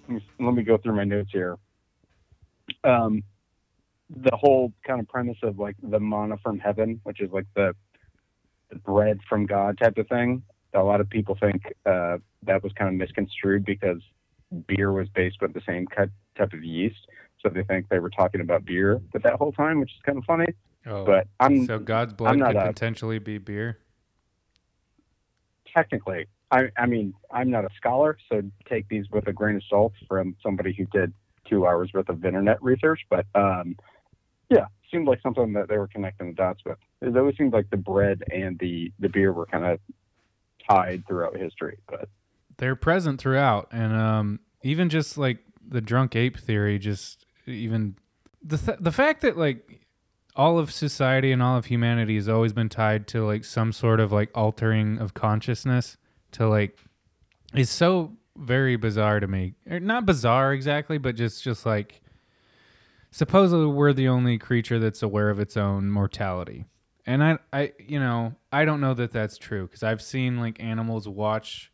Speaker 3: Let me- let me go through my notes here. Um, the whole kind of premise of like the manna from heaven, which is like the, the bread from God type of thing. A lot of people think uh, that was kind of misconstrued because beer was based with the same cut, type of yeast, so they think they were talking about beer but that whole time, which is kind of funny.
Speaker 4: Oh,
Speaker 3: But I'm
Speaker 4: so God's blood could
Speaker 3: a-
Speaker 4: potentially be beer.
Speaker 3: technically, I, I mean, I'm not a scholar, so take these with a grain of salt from somebody who did two hours worth of internet research. But um, yeah, seemed like something that they were connecting the dots with. It always seemed like the bread and the the beer were kind of tied throughout history. But
Speaker 4: They're present throughout, and um, even just like the drunk ape theory, just even the th- the fact that like all of society and all of humanity has always been tied to like some sort of like altering of consciousness to like is so very bizarre to me. Or not bizarre exactly, but just just like supposedly we're the only creature that's aware of its own mortality. And I I you know, I don't know that that's true cuz I've seen like animals watch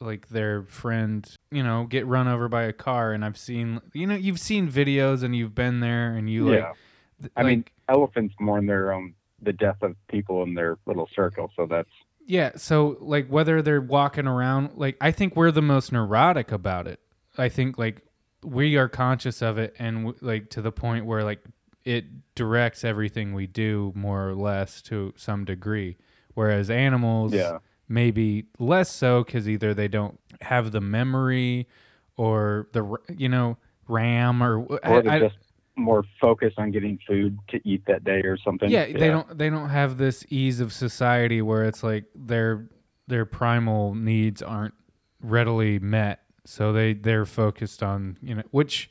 Speaker 4: like their friend, you know, get run over by a car and I've seen you know, you've seen videos and you've been there and you
Speaker 3: yeah,
Speaker 4: like th-
Speaker 3: I mean, elephants mourn their own the death of people in their little circle. So that's
Speaker 4: Yeah, so like whether they're walking around, like I think we're the most neurotic about it. I think like we are conscious of it, and w- like to the point where like it directs everything we do more or less to some degree. Whereas animals,
Speaker 3: yeah,
Speaker 4: maybe less so because either they don't have the memory or the you know RAM or,
Speaker 3: or
Speaker 4: I,
Speaker 3: they're
Speaker 4: I-
Speaker 3: just more focused on getting food to eat that day or something.
Speaker 4: yeah, they don't they don't have this ease of society where it's like their their primal needs aren't readily met so they they're focused on you know which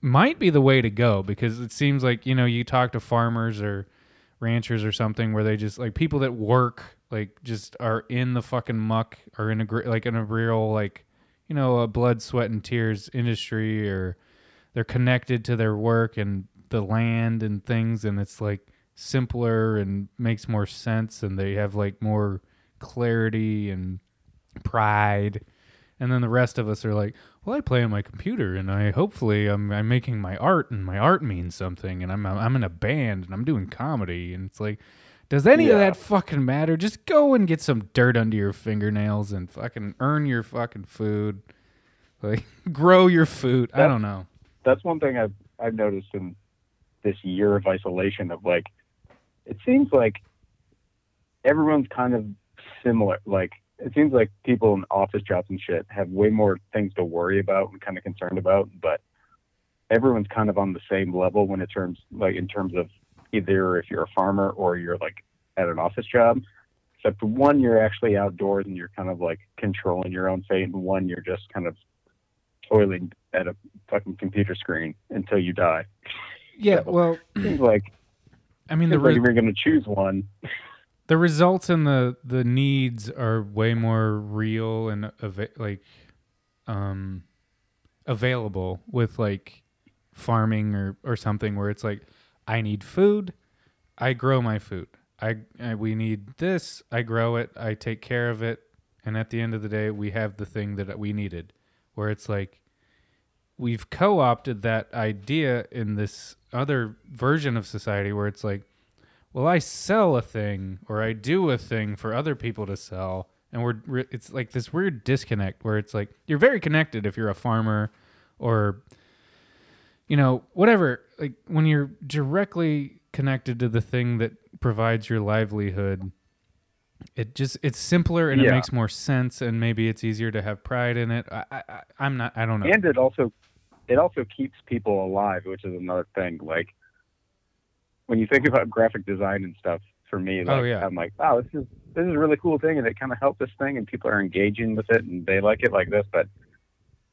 Speaker 4: might be the way to go because it seems like you know you talk to farmers or ranchers or something where they just like people that work like just are in the fucking muck or in a like in a real like you know a blood sweat and tears industry or they're connected to their work and the land and things and it's like simpler and makes more sense and they have like more clarity and pride and then the rest of us are like well i play on my computer and i hopefully i'm, I'm making my art and my art means something and I'm, I'm in a band and i'm doing comedy. And it's like does any of that fucking matter? Just go and get some dirt under your fingernails and fucking earn your fucking food. Like grow your food. I don't know.
Speaker 3: That's one thing I've I've noticed in this year of isolation of like it seems like everyone's kind of similar. Like it seems like people in office jobs and shit have way more things to worry about and kind of concerned about, but everyone's kind of on the same level when it terms like in terms of either if you're a farmer or you're like at an office job. Except one, you're actually outdoors and you're kind of like controlling your own fate, and one, you're just kind of toiling at a fucking computer screen until you die.
Speaker 4: yeah
Speaker 3: So-
Speaker 4: well
Speaker 3: Seems like,
Speaker 4: i mean the
Speaker 3: seems like you're going to choose one,
Speaker 4: the results and the the needs are way more real and like um available with like farming or or something where it's like I need food, I grow my food. I, I we need this, I grow it, I take care of it, and at the end of the day we have the thing that we needed. Where it's like we've co-opted that idea in this other version of society where it's like well i sell a thing or i do a thing for other people to sell and we're, it's like this weird disconnect where it's like you're very connected if you're a farmer or you know whatever like when you're directly connected to the thing that provides your livelihood it just it's simpler and it makes more sense and maybe it's easier to have pride in it i, I I- i'm not i don't know
Speaker 3: and it also it also keeps people alive, which is another thing. Like when you think about graphic design and stuff, for me, like
Speaker 4: Oh, yeah.
Speaker 3: I'm like, wow, this is this is a really cool thing, and it kind of helped this thing, and people are engaging with it, and they like it like this. But at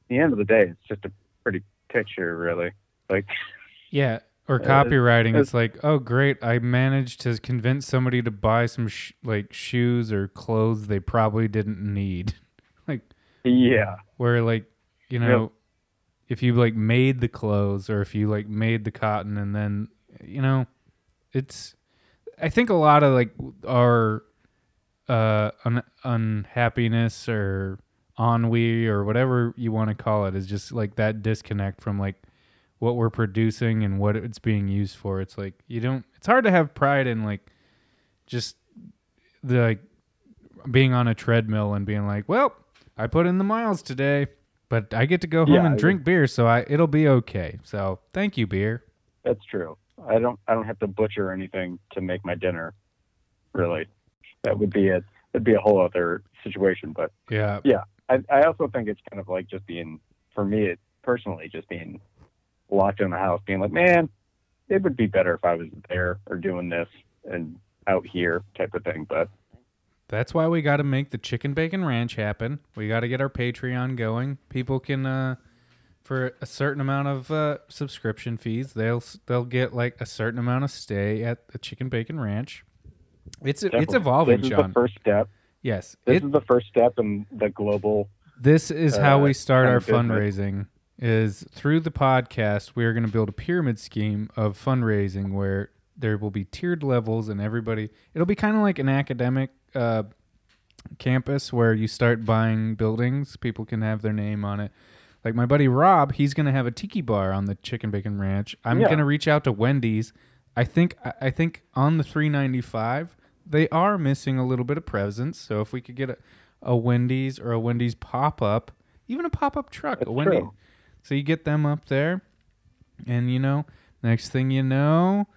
Speaker 3: the end of the day, it's just a pretty picture, really. Like,
Speaker 4: Yeah, or
Speaker 3: Uh,
Speaker 4: copywriting.
Speaker 3: it's-
Speaker 4: It's like, oh, great! I managed to convince somebody to buy some sh- like shoes or clothes they probably didn't need. like,
Speaker 3: yeah,
Speaker 4: where like, you know, if you like made the clothes or if you like made the cotton and then, you know, it's. I think a lot of like our uh un- unhappiness or ennui or whatever you want to call it is just like that disconnect from like what we're producing and what it's being used for. It's like you don't. It's hard to have pride in like just the like being on a treadmill and being like, well, I put in the miles today, but I get to go home
Speaker 3: Yeah,
Speaker 4: and
Speaker 3: I-
Speaker 4: drink beer, so I it'll be okay. So thank you, beer.
Speaker 3: that's true. I don't I don't have to butcher anything to make my dinner. Really, that would be a that'd be a whole other situation. But
Speaker 4: Yeah,
Speaker 3: I, I also think it's kind of like just being, for me, it personally, just being locked in the house, being like, man, it would be better if I was there or doing this and out here type of thing. But
Speaker 4: that's why we got to make the chicken bacon ranch happen. We got to get our Patreon going. People can uh for a certain amount of uh, subscription fees, they'll they'll get like a certain amount of stay at the chicken bacon ranch. It's it's evolving,
Speaker 3: This is
Speaker 4: Sean.
Speaker 3: the first step.
Speaker 4: yes,
Speaker 3: This
Speaker 4: it,
Speaker 3: is the first step in the global.
Speaker 4: This is how
Speaker 3: uh,
Speaker 4: we start our fundraising. Is through the podcast, we are going to build a pyramid scheme of fundraising where there will be tiered levels, and everybody. It'll be kind of like an academic uh, campus where you start buying buildings. People can have their name on it. Like my buddy Rob, he's going to have a tiki bar on the Chicken Bacon Ranch. I'm
Speaker 3: Yeah.
Speaker 4: going to reach out to Wendy's. I think I- I think on the 395 they are missing a little bit of presence. So if we could get a, a Wendy's or a Wendy's pop up, even a pop up truck,
Speaker 3: That's
Speaker 4: a Wendy.
Speaker 3: true.
Speaker 4: So you get them up there, and you know, next thing you know,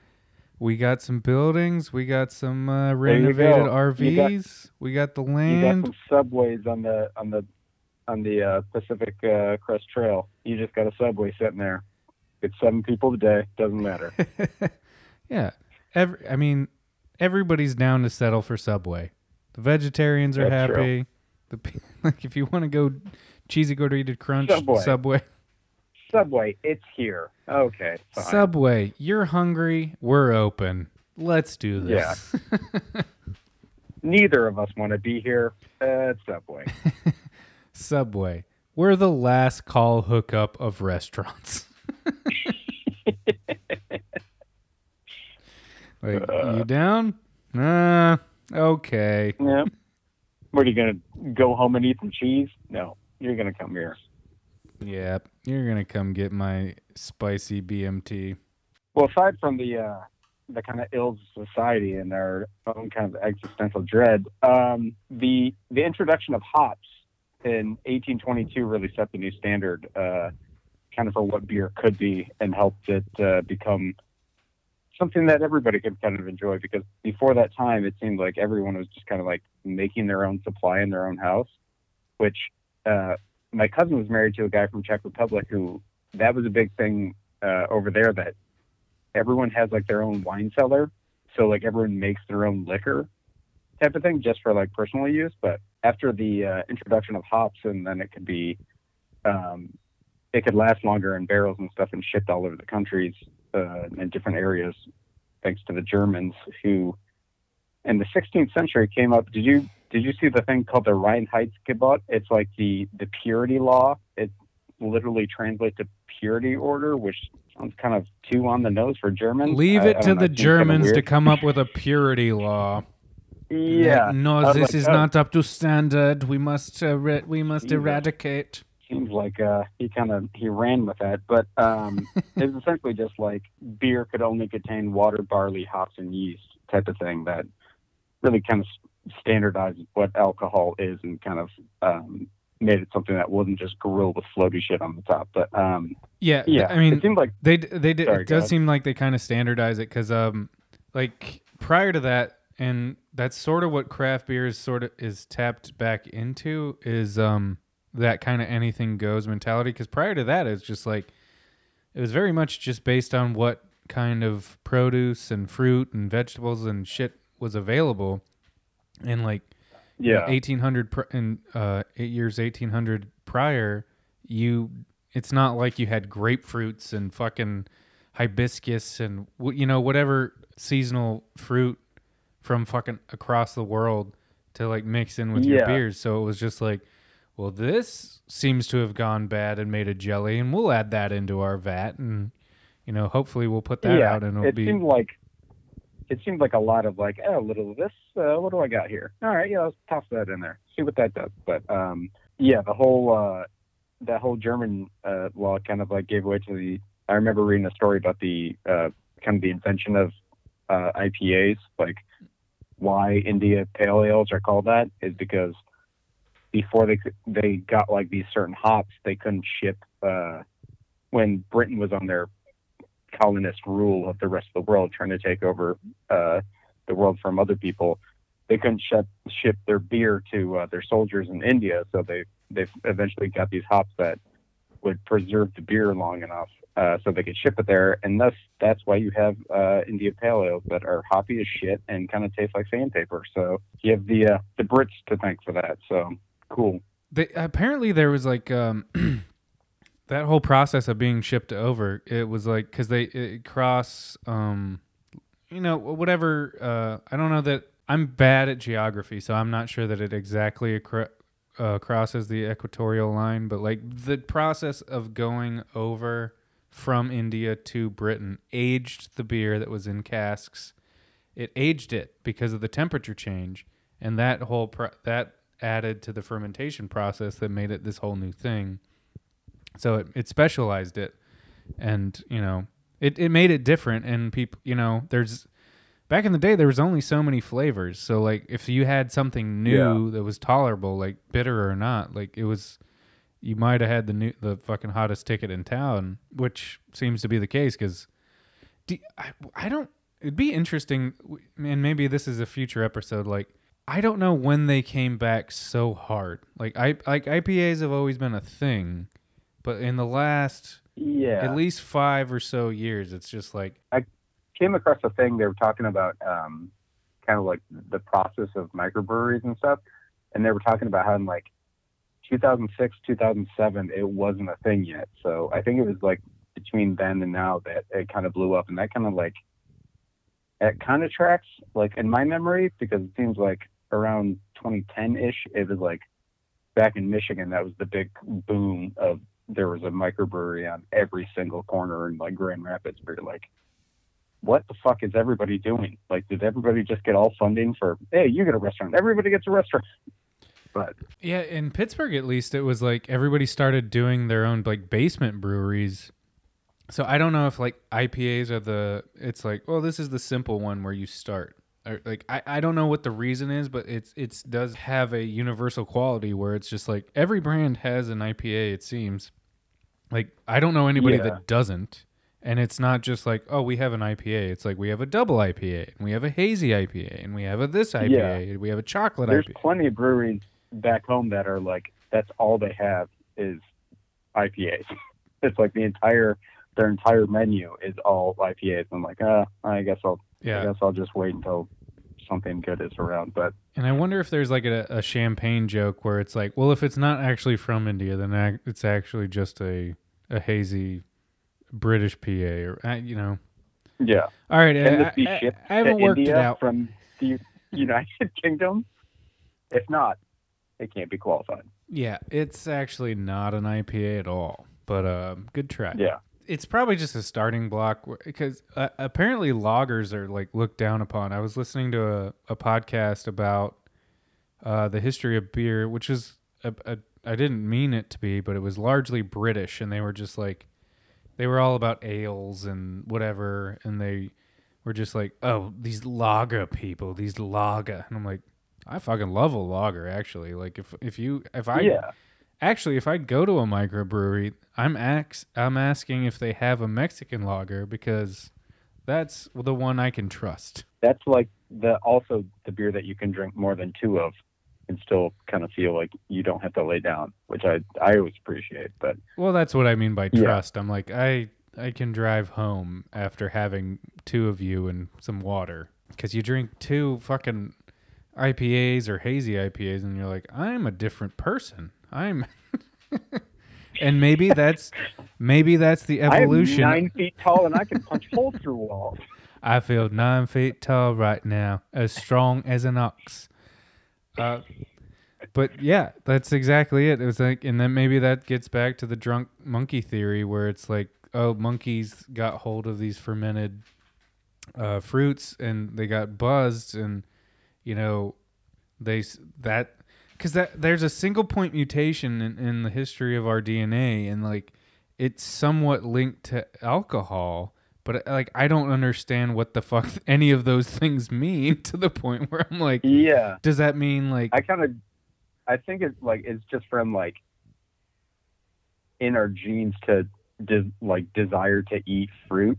Speaker 4: we got some buildings, we got some uh,
Speaker 3: you
Speaker 4: renovated
Speaker 3: go.
Speaker 4: RVs,
Speaker 3: You got-
Speaker 4: we got the
Speaker 3: You got
Speaker 4: land.
Speaker 3: some subways on the on the on the uh, Pacific uh, Crest Trail. You just got a subway sitting there. It's seven people a day. Doesn't matter.
Speaker 4: yeah. Every, I mean, everybody's down to settle for Subway. The vegetarians are
Speaker 3: That's true.
Speaker 4: happy. The like if you want to go cheesy gordita crunch
Speaker 3: Subway.
Speaker 4: Subway.
Speaker 3: Subway, it's here. Okay. Fine.
Speaker 4: Subway, you're hungry, we're open. Let's do this.
Speaker 3: Neither of us want to be here at Subway.
Speaker 4: Subway. We're the last call hookup of restaurants. like,
Speaker 3: Uh.
Speaker 4: you down? Nah. Okay.
Speaker 3: yeah. What are you gonna go home and eat some cheese? No, you're gonna come here.
Speaker 4: Yep. You're gonna come get my spicy BMT.
Speaker 3: Well, aside from the uh, the kind of ills of society and our own kind of existential dread, um, the the introduction of hops in 1822 really set the new standard, uh, kind of for what beer could be, and helped it uh, become something that everybody could kind of enjoy. Because before that time, it seemed like everyone was just kind of like making their own supply in their own house, which uh, my cousin was married to a guy from Czech Republic who that was a big thing uh, over there that everyone has like their own wine cellar. So like everyone makes their own liquor type of thing just for like personal use. But after the uh, introduction of hops and then it could be, um, it could last longer in barrels and stuff and shipped all over the countries uh, in different areas, thanks to the Germans who, in the 16th century, came up. Did you did you see the thing called the Reinheitsgebot? It's like the the purity law. It literally translates to purity order, which sounds kind of too on the nose for Germans.
Speaker 4: Leave it
Speaker 3: I
Speaker 4: to
Speaker 3: know,
Speaker 4: the
Speaker 3: it seems kinda
Speaker 4: Germans to come up with a purity law.
Speaker 3: Yeah,
Speaker 4: No, this
Speaker 3: like,
Speaker 4: is
Speaker 3: oh.
Speaker 4: not up to standard. We must uh, re- we must eradicate.
Speaker 3: seems like uh, he kind of he ran with that, but um, it's essentially just like beer could only contain water, barley, hops, and yeast type of thing that really kind of standardized what alcohol is and kind of um, made it something that wasn't just grilled with floaty shit on the top. But um,
Speaker 4: Yeah,
Speaker 3: yeah,
Speaker 4: I mean,
Speaker 3: it seemed like
Speaker 4: They they did.
Speaker 3: Sorry,
Speaker 4: it does seem like they kind of standardize it because um like prior to that, and that's sort of what craft beer is sort of is tapped back into is um that kind of anything goes mentality. Because prior to that, it's just like it was very much just based on what kind of produce and fruit and vegetables and shit was available, and like
Speaker 3: yeah,
Speaker 4: 1800 pr- in uh, eight years 1800 prior you it's not like you had grapefruits and fucking hibiscus and you know whatever seasonal fruit from fucking across the world to like mix in with your beers so it was just like well this seems to have gone bad and made a jelly and we'll add that into our vat and you know hopefully we'll put that
Speaker 3: yeah.
Speaker 4: out and it'll
Speaker 3: it
Speaker 4: be
Speaker 3: seemed like it seemed like a lot of like, oh, a little of this. Uh, what do I got here? All right, yeah, let's toss that in there. See what that does. But um, yeah, the whole uh, that whole German uh, law kind of like gave way to the. I remember reading a story about the uh, kind of the invention of uh, IPAs, like why India Pale Ales are called that is because before they they got like these certain hops, they couldn't ship uh, when Britain was on their colonist rule of the rest of the world, trying to take over uh, the world from other people. They couldn't ship, ship their beer to uh, their soldiers in India, so they they eventually got these hops that would preserve the beer long enough uh, so they could ship it there, and thus that's why you have uh, India Pale Ales that are hoppy as shit and kind of taste like sandpaper. So you have the uh, the Brits to thank for that. So cool.
Speaker 4: they, apparently there was like um that whole process of being shipped over it was like because they it cross um you know whatever uh i don't know that i'm bad at geography so i'm not sure that it exactly uh, crosses the equatorial line but like the process of going over from india to britain aged the beer that was in casks. It aged it because of the temperature change and that whole pro- that added to the fermentation process that made it this whole new thing. So it, it specialized it and you know it, it made it different and people you know there's back in the day there was only so many flavors so like if you had something new that was tolerable like bitter or not like it was you might have had the new the fucking hottest ticket in town which seems to be the case because I, I don't it'd be interesting and maybe this is a future episode like i don't know when they came back so hard like i like ipas have always been a thing but in the last
Speaker 3: Yeah.
Speaker 4: at least five or so years. It's just like
Speaker 3: came across a thing they were talking about um, kind of like the process of microbreweries and stuff. And they were talking about how in like 2006 2007 it wasn't a thing yet. So i think it was like between then and now that it kind of blew up. And that kind of like it kind of tracks like in my memory because it seems like around 2010ish it was like back in michigan that was the big boom of there was a microbrewery on every single corner in like grand rapids where like what the fuck is everybody doing? Like, did everybody just get all funding for, hey, you get a restaurant? Everybody gets a restaurant. But
Speaker 4: Yeah, in Pittsburgh at least, it was like everybody started doing their own like basement breweries. So I don't know if like IPAs are the. It's like, well, this is the simple one where you start. Or like I, I don't know what the reason is, but it's it's does have a universal quality where it's just like every brand has an IPA. It seems like I don't know anybody
Speaker 3: Yeah.
Speaker 4: that doesn't. And it's not just like, oh, we have an IPA. It's like we have a double IPA, and we have a hazy IPA, and we have a this IPA, and we have a chocolate IPA.
Speaker 3: there's
Speaker 4: IPA.
Speaker 3: plenty of breweries back home that are like, that's all they have is IPAs. it's like the entire, their entire menu is all IPAs. I'm like, uh, I guess I'll, I guess I'll just wait until something good is around. But
Speaker 4: And I wonder if there's like a, a champagne joke where it's like, well, if it's not actually from India, then it's actually just a a hazy British PA or uh, you know.
Speaker 3: yeah.
Speaker 4: All right,
Speaker 3: Can
Speaker 4: I,
Speaker 3: this be
Speaker 4: I-
Speaker 3: shipped
Speaker 4: I haven't
Speaker 3: to
Speaker 4: worked
Speaker 3: India
Speaker 4: it out.
Speaker 3: from the United Kingdom? If not, it can't be qualified.
Speaker 4: Yeah, it's actually not an IPA at all, but um, good try.
Speaker 3: Yeah.
Speaker 4: It's probably just a starting block because uh, apparently lagers are like looked down upon. I was listening to a, a podcast about uh, the history of beer, which is a, a, I didn't mean it to be, but it was largely British, and they were just like they were all about ales and whatever, and they were just like, oh, these lager people, these lager, and I'm like, I fucking love a lager actually. Like if if you if I
Speaker 3: yeah.
Speaker 4: Actually, if I go to a microbrewery, I'm ax- I'm asking if they have a Mexican lager because that's the one I can trust.
Speaker 3: That's like the also the beer that you can drink more than two of still kind of feel like you don't have to lay down, which I I always appreciate. But
Speaker 4: Well, that's what I mean by
Speaker 3: Yeah.
Speaker 4: trust. I'm like I I can drive home after having two of you and some water because you drink two fucking IPAs or hazy IPAs and you're like I'm a different person. I'm and maybe that's maybe that's the evolution.
Speaker 3: I am nine feet tall and I can punch holes through walls.
Speaker 4: I feel nine feet tall right now, as strong as an ox. Uh, but yeah, that's exactly it. It was like, and then maybe that gets back to the drunk monkey theory, where it's like, oh, monkeys got hold of these fermented uh, fruits and they got buzzed, and you know, they that because that there's a single point mutation in, in the history of our DNA, and like it's somewhat linked to alcohol but like I don't understand what the fuck any of those things mean to the point where I'm like,
Speaker 3: Yeah,
Speaker 4: does that mean like
Speaker 3: I kind of I think it's like it's just from like in our genes to de- like desire to eat fruit.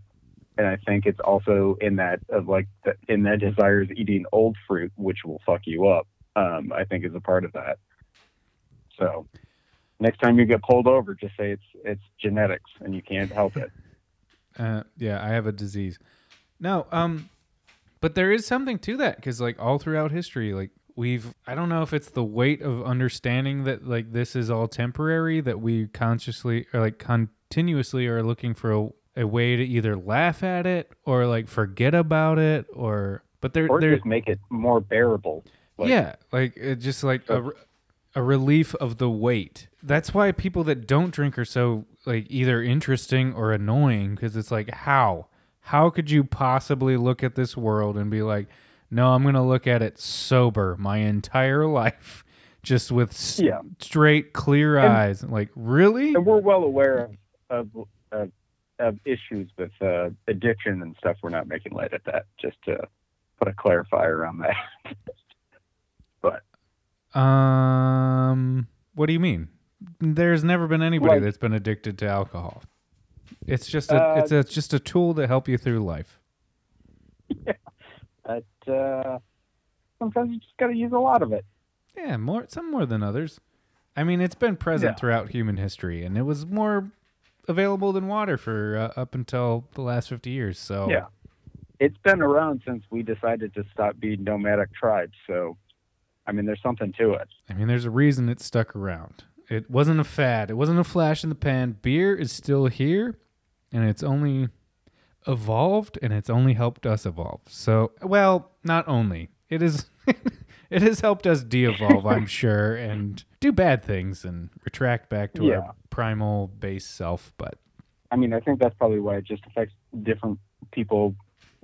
Speaker 3: And I think it's also in that of like the, in that desire is eating old fruit, which will fuck you up. Um, I think is a part of that. So next time you get pulled over, just say it's it's genetics and you can't help it.
Speaker 4: Uh, yeah, I have a disease. No, um, but there is something to that because like all throughout history, like we've I don't know if it's the weight of understanding that like this is all temporary that we consciously or like continuously are looking for a, a way to either laugh at it or like forget about it or but there
Speaker 3: Or
Speaker 4: there
Speaker 3: just make it more bearable. Like,
Speaker 4: yeah, like it just like a, a relief of the weight. That's why people that don't drink are so like either interesting or annoying because it's like how how could you possibly look at this world and be like, no, I'm gonna look at it sober my entire life, just with
Speaker 3: Yeah.
Speaker 4: straight clear
Speaker 3: And-
Speaker 4: eyes. Like really?
Speaker 3: and we're well aware of of, of, of issues with uh, addiction and stuff. We're not making light of that. Just to put a clarifier on that. but
Speaker 4: Um, what do you mean? There's never been anybody
Speaker 3: Like-
Speaker 4: that's been addicted to alcohol. It's just a
Speaker 3: Uh,
Speaker 4: it's a, it's just a tool to help you through life.
Speaker 3: Yeah, but uh, sometimes you just got to use a lot of it.
Speaker 4: Yeah, more some more than others. I mean, it's been present
Speaker 3: Yeah.
Speaker 4: throughout human history, and it was more available than water for uh, up until the last 50 years. So
Speaker 3: Yeah. It's been around since we decided to stop being nomadic tribes. So, I mean, there's something to it.
Speaker 4: I mean, there's a reason it stuck around. It wasn't a fad. It wasn't a flash in the pan. Beer is still here, and it's only evolved, and it's only helped us evolve. So, well, not only it is, it has helped us de-evolve, I'm sure, and do bad things and retract back to
Speaker 3: Yeah.
Speaker 4: our primal base self. But
Speaker 3: I mean, I think that's probably why it just affects different people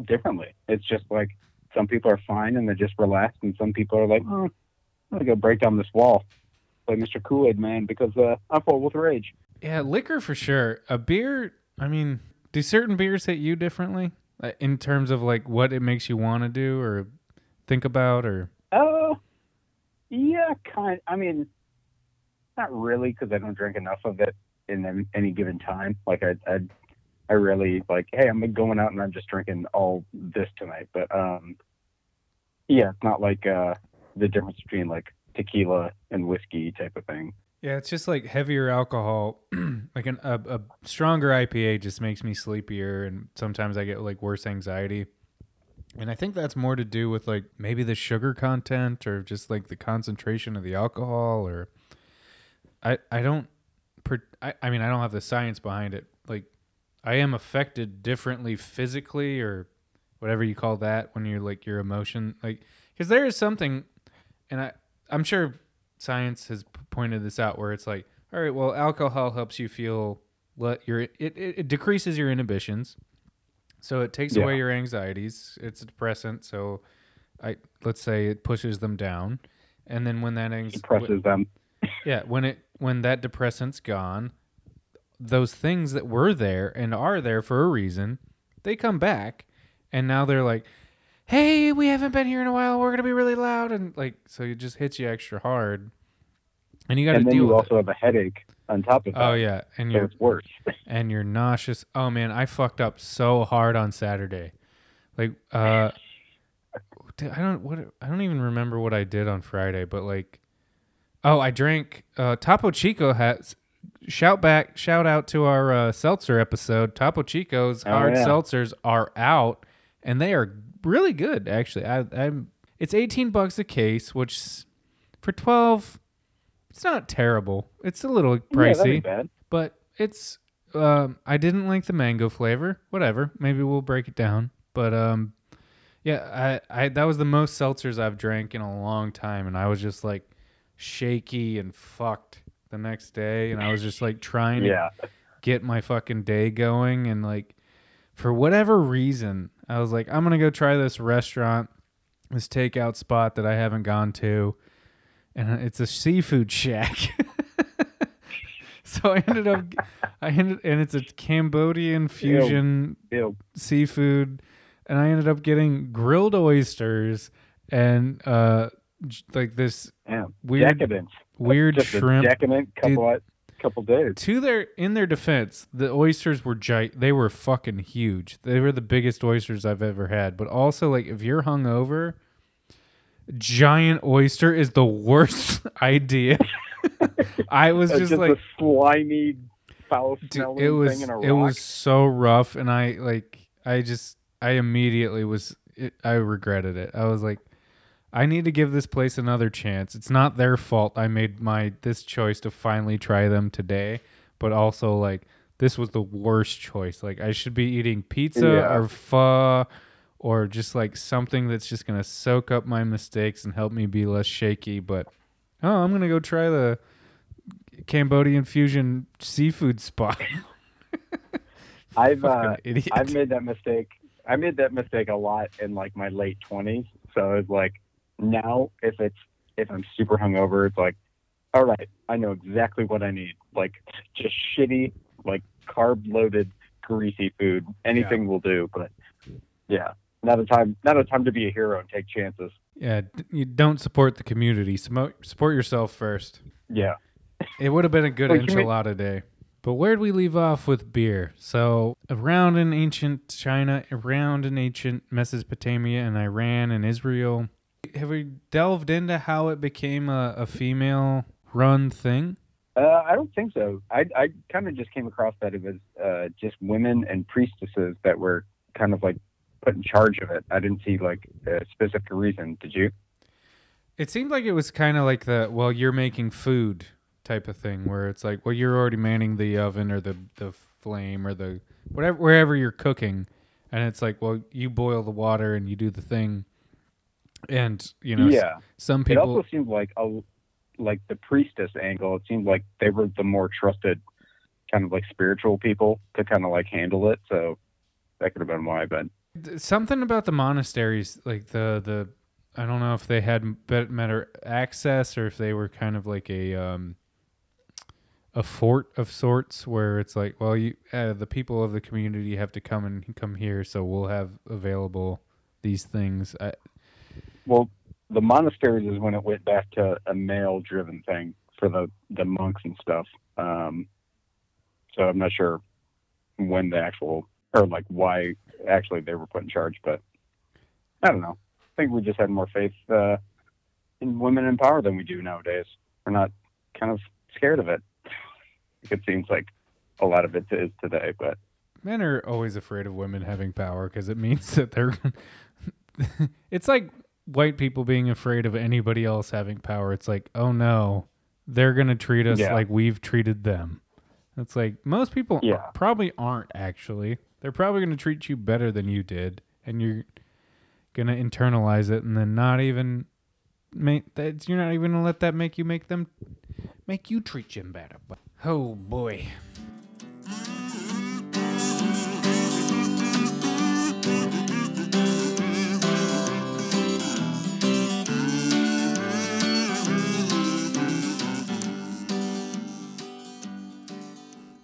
Speaker 3: differently. It's just like some people are fine and they're just relaxed, and some people are like, oh, I'm gonna go break down this wall, Mr. Kool Aid Man, because uh, I'm full with rage.
Speaker 4: yeah, liquor for sure. A beer. I mean, do certain beers hit you differently Uh, in terms of like what it makes you want to do or think about or?
Speaker 3: Uh, yeah, kind. I mean, not really, because I don't drink enough of it in any- any given time. Like I, I, I really like. Hey, I'm going out and I'm just drinking all this tonight. But um, yeah, it's not like uh the difference between like tequila and whiskey type of thing.
Speaker 4: Yeah, it's just like heavier alcohol. like an, a, a stronger IPA just makes me sleepier, and sometimes I get like worse anxiety. And I think that's more to do with like maybe the sugar content or just like the concentration of the alcohol. Or I I don't, I I mean I don't have the science behind it. Like I am affected differently physically or whatever you call that when you're like your emotion like because there is something, and I I'm sure science has pointed this out where it's like all right well alcohol helps you feel let your it, it, it decreases your inhibitions. So it takes
Speaker 3: Yeah.
Speaker 4: away your anxieties. It's a depressant. So i let's say it pushes them down. And then when that anx-
Speaker 3: Depresses them.
Speaker 4: yeah when it when that depressant's gone those things that were there and are there for a reason they come back. And now they're like hey we haven't been here in a while. We're gonna be really loud. And like so it just hits you extra hard. And you got to deal
Speaker 3: you also have a headache on top of that.
Speaker 4: oh yeah. And
Speaker 3: So
Speaker 4: you're
Speaker 3: it's worse.
Speaker 4: and you're nauseous. Oh man i fucked up so hard on saturday. Like uh i don't what i don't even remember what i did on friday but like oh i drank uh topo chico has shout back shout out to our uh, seltzer episode. Topo chico's
Speaker 3: Oh,
Speaker 4: hard
Speaker 3: yeah.
Speaker 4: seltzers are out and they are really good actually i i'm it's 18 bucks a case which for 12 it's not terrible it's a little pricey
Speaker 3: bad.
Speaker 4: but it's um I didn't like the mango flavor. Whatever. Maybe we'll break it down. But um yeah, I, I that was the most seltzers I've drank in a long time and I was just like shaky and fucked the next day and I was just like trying to
Speaker 3: Yeah.
Speaker 4: get my fucking day going and like for whatever reason I was like I'm going to go try this restaurant this takeout spot that I haven't gone to and it's a seafood shack. so I ended up I ended and it's a Cambodian fusion
Speaker 3: Ew.
Speaker 4: seafood and I ended up getting grilled oysters and uh like this
Speaker 3: Yeah.
Speaker 4: weird
Speaker 3: Decadence.
Speaker 4: weird
Speaker 3: Just
Speaker 4: shrimp
Speaker 3: decadent couple of, couple days.
Speaker 4: to their in their defense, the oysters were gi- they were fucking huge. They were the biggest oysters I've ever had. But also, like if you're hungover, giant oyster is the worst idea. I was just,
Speaker 3: just
Speaker 4: like,
Speaker 3: slimy, foul smelling
Speaker 4: it was
Speaker 3: thing in a rock.
Speaker 4: it was so rough, and I like I just I immediately was it, I regretted it. I was like. I need to give this place another chance. It's not their fault I made my this choice to finally try them today, but also like this was the worst choice. Like I should be eating pizza
Speaker 3: Yeah.
Speaker 4: or pho or just like something that's just going to soak up my mistakes and help me be less shaky, but oh, I'm going to go try the Cambodian fusion seafood spot.
Speaker 3: I've uh, I've made that mistake. I made that mistake a lot in like my late twenties. So it's like now if it's if I'm super hungover, it's like, all right, I know exactly what I need. Like just shitty, like carb loaded, greasy food. Anything will do. But yeah, not a time not a time to be a hero and take chances.
Speaker 4: yeah, you don't support the community. Support yourself first.
Speaker 3: Yeah.
Speaker 4: It would have been a good
Speaker 3: Wait, can we-
Speaker 4: enchilada day. But where'd we leave off with beer? So, around in ancient China, around in ancient Mesopotamia and Iran and Israel, have we delved into how it became a, a female run thing?
Speaker 3: Uh, I don't think so. I I kind of just came across that it was uh, just women and priestesses that were kind of like put in charge of it. I didn't see like a specific reason. Did you?
Speaker 4: It seemed like it was kind of like the well, you're making food type of thing, where it's like, well, you're already manning the oven or the the flame or the whatever wherever you're cooking, and it's like, well, you boil the water and you do the thing, and you know,
Speaker 3: yeah.
Speaker 4: some people.
Speaker 3: It also seemed like a like the priestess angle. It seemed like they were the more trusted kind of like spiritual people to kind of like handle it. So that could have been why. But
Speaker 4: something about the monasteries, like the the, I don't know if they had better access or if they were kind of like a um a fort of sorts where it's like, well, you uh, the people of the community have to come and come here, so we'll have available these things. I,
Speaker 3: well, the monasteries is when it went back to a male driven thing for the the monks and stuff. Um, so I'm not sure when the actual or like why actually they were put in charge, but I don't know. I think we just had more faith uh, in women in power than we do nowadays. We're not kind of scared of it. It seems like a lot of it is today, but
Speaker 4: men are always afraid of women having power because it means that they're. it's like white people being afraid of anybody else having power. It's like, oh no, they're gonna treat us
Speaker 3: Yeah.
Speaker 4: like we've treated them. It's like most people
Speaker 3: Yeah.
Speaker 4: probably aren't actually. They're probably gonna treat you better than you did, and you're gonna internalize it, and then not even make that. You're not even gonna let that make you make them make you treat them better. But Oh boy.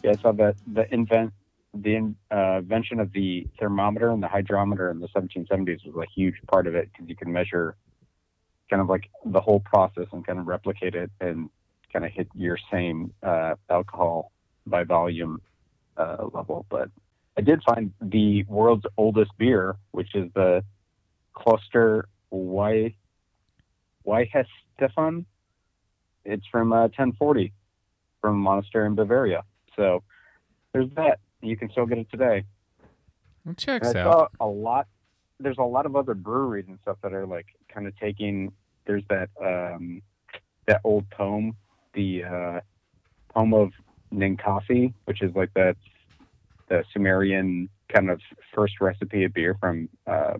Speaker 3: Yeah, I saw that the invent the uh, invention of the thermometer and the hydrometer in the 1770s was a huge part of it because you can measure kind of like the whole process and kind of replicate it and kind of hit your same uh, alcohol by volume uh, level. But I did find the world's oldest beer, which is the Cluster Y Stefan. It's from uh, 1040 from a monastery in Bavaria. So there's that. You can still get it today.
Speaker 4: Well, checks
Speaker 3: And I
Speaker 4: out.
Speaker 3: saw a lot. There's a lot of other breweries and stuff that are like kind of taking. There's that um, that old poem, the uh, poem of Ninkasi, which is like that the Sumerian kind of first recipe of beer from uh,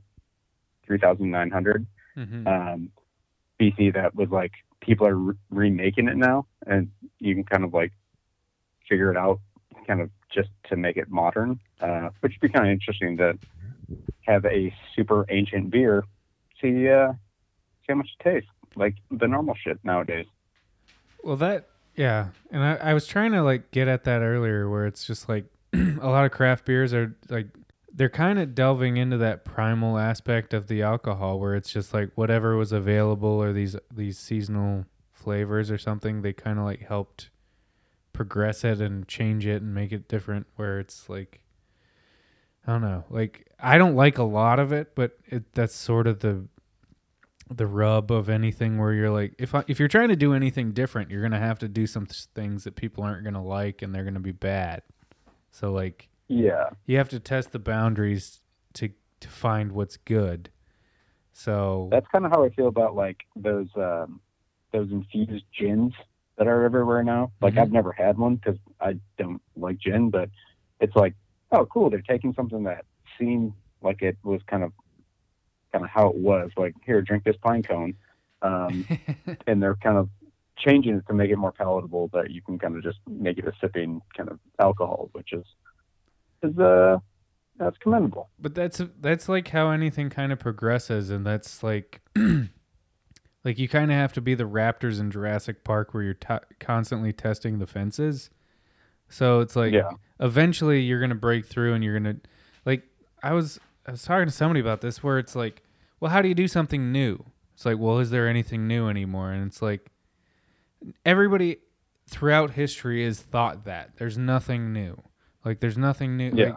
Speaker 3: 3,900
Speaker 4: Mhm.
Speaker 3: um, BC. That was like people are re- remaking it now, and you can kind of like figure it out, kind of just to make it modern, uh, which would be kind of interesting to have a super ancient beer. See, uh, see how much it tastes like the normal shit nowadays.
Speaker 4: Well, that yeah, and I, I was trying to like get at that earlier, where it's just like a lot of craft beers are like they're kind of delving into that primal aspect of the alcohol, where it's just like whatever was available or these these seasonal flavors or something. They kind of like helped progress it and change it and make it different. Where it's like I don't know, like I don't like a lot of it, but it that's sort of the the rub of anything where you're like if I, if you're trying to do anything different you're going to have to do some th- things that people aren't going to like and they're going to be bad. So like
Speaker 3: Yeah,
Speaker 4: you have to test the boundaries to to find what's good. So
Speaker 3: that's kind of how I feel about like those um, those infused gins that are everywhere now. Like
Speaker 4: Mhm.
Speaker 3: I've never had one because I don't like gin, but it's like, oh, cool. They're taking something that seemed like it was kind of kind of how it was. Like here, drink this pine cone, um, and they're kind of changing it to make it more palatable. That you can kind of just make it a sipping kind of alcohol, which is is uh that's commendable.
Speaker 4: but that's that's like how anything kind of progresses and that's like like you kind of have to be the raptors in Jurassic Park where you're t- constantly testing the fences. So it's like
Speaker 3: Yeah.
Speaker 4: eventually you're going to break through and you're going to like I was I was talking to somebody about this where it's like well how do you do something new? It's like well is there anything new anymore? And it's like everybody throughout history has thought that. There's nothing new. Like there's nothing new.
Speaker 3: Yeah.
Speaker 4: like,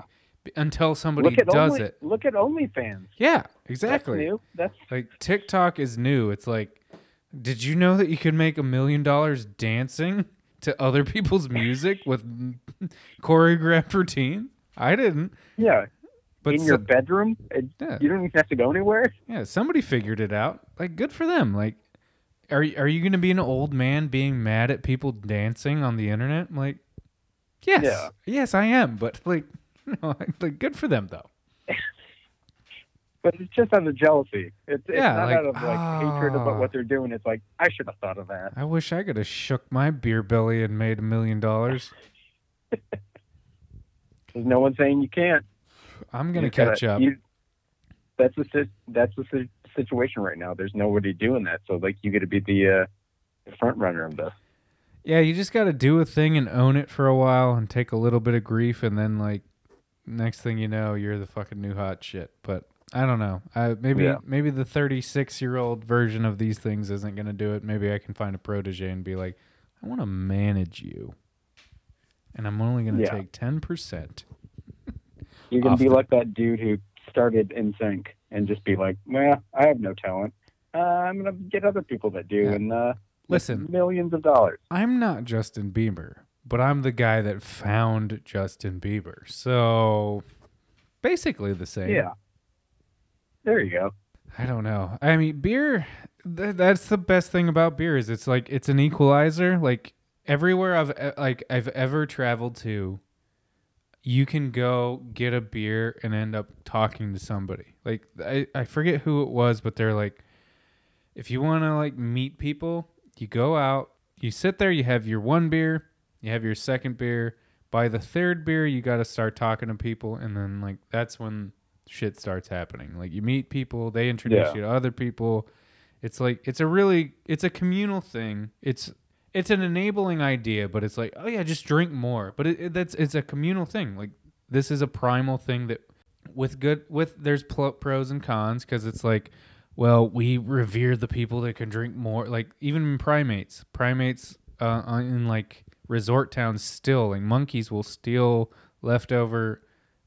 Speaker 4: until somebody
Speaker 3: look at
Speaker 4: does
Speaker 3: only,
Speaker 4: it
Speaker 3: Look at OnlyFans.
Speaker 4: yeah exactly.
Speaker 3: That's new. That's
Speaker 4: like TikTok is new. It's like, did you know that you could make a million dollars dancing? to other people's music with choreographed routine. I didn't.
Speaker 3: Yeah,
Speaker 4: But
Speaker 3: in
Speaker 4: so-
Speaker 3: your bedroom, it,
Speaker 4: yeah,
Speaker 3: you don't even have to go anywhere.
Speaker 4: yeah, somebody figured it out. Like, good for them. Like, are y- are you gonna be an old man being mad at people dancing on the internet? I'm like, yes,
Speaker 3: Yeah.
Speaker 4: yes, I am. But like, no, like, good for them though.
Speaker 3: But it's just out of jealousy. It's, it's
Speaker 4: Yeah,
Speaker 3: not
Speaker 4: like,
Speaker 3: out of like hatred about
Speaker 4: ah.
Speaker 3: what they're doing. It's like I should have thought of that.
Speaker 4: I wish I could have shook my beer belly and made a million dollars.
Speaker 3: There's no one saying you can't.
Speaker 4: I'm gonna
Speaker 3: You gotta-
Speaker 4: catch up.
Speaker 3: you- that's the that's the situation right now. There's nobody doing that. So like you got to be the uh, the front runner of this.
Speaker 4: Yeah, you just got to do a thing and own it for a while and take a little bit of grief, and then like next thing you know, you're the fucking new hot shit. But I don't know. I maybe
Speaker 3: Yeah.
Speaker 4: maybe the 36 year old version of these things isn't gonna do it. Maybe I can find a protege and be like, I want to manage you, and I'm only gonna
Speaker 3: Yeah.
Speaker 4: take 10 percent.
Speaker 3: You're gonna be
Speaker 4: the-
Speaker 3: like that dude who started NSYNC and just be like, "Well, I have no talent. Uh, I'm gonna get other people that do
Speaker 4: Yeah.
Speaker 3: and uh,
Speaker 4: Listen.
Speaker 3: millions of dollars."
Speaker 4: I'm not Justin Bieber, but I'm the guy that found Justin Bieber. So basically the same.
Speaker 3: Yeah. There you go.
Speaker 4: I don't know. I mean, beer. Th- that's the best thing about beer is it's like it's an equalizer. Like everywhere I've like I've ever traveled to, you can go get a beer and end up talking to somebody. Like I I forget who it was, but they're like, if you want to like meet people, you go out, you sit there, you have your one beer, you have your second beer. By the third beer, you got to start talking to people, and then like that's when shit starts happening. Like you meet people, they introduce
Speaker 3: Yeah.
Speaker 4: you to other people. It's like it's a really it's a communal thing. It's it's an enabling idea, but it's like oh yeah, just drink more. But it, it, that's it's a communal thing. Like this is a primal thing that with good with there's pl- pros and cons because it's like well we revere the people that can drink more. Like even primates, primates uh, in like resort towns still like monkeys will steal leftover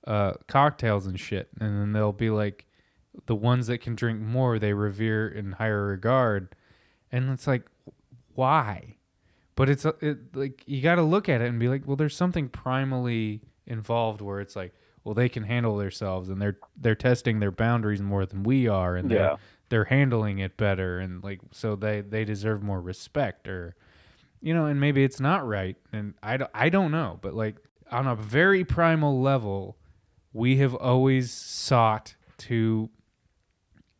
Speaker 4: uh, cocktails and shit, and then they'll be like, the ones that can drink more, they revere in higher regard, and it's like, why? But it's uh, it, like you got to look at it and be like, well, there's something primally involved where it's like, well, they can handle themselves and they're they're testing their boundaries more than we are, and they're
Speaker 3: Yeah.
Speaker 4: they're handling it better, and like so they they deserve more respect or you know, and maybe it's not right, and I don't, I don't know, but like on a very primal level, we have always sought to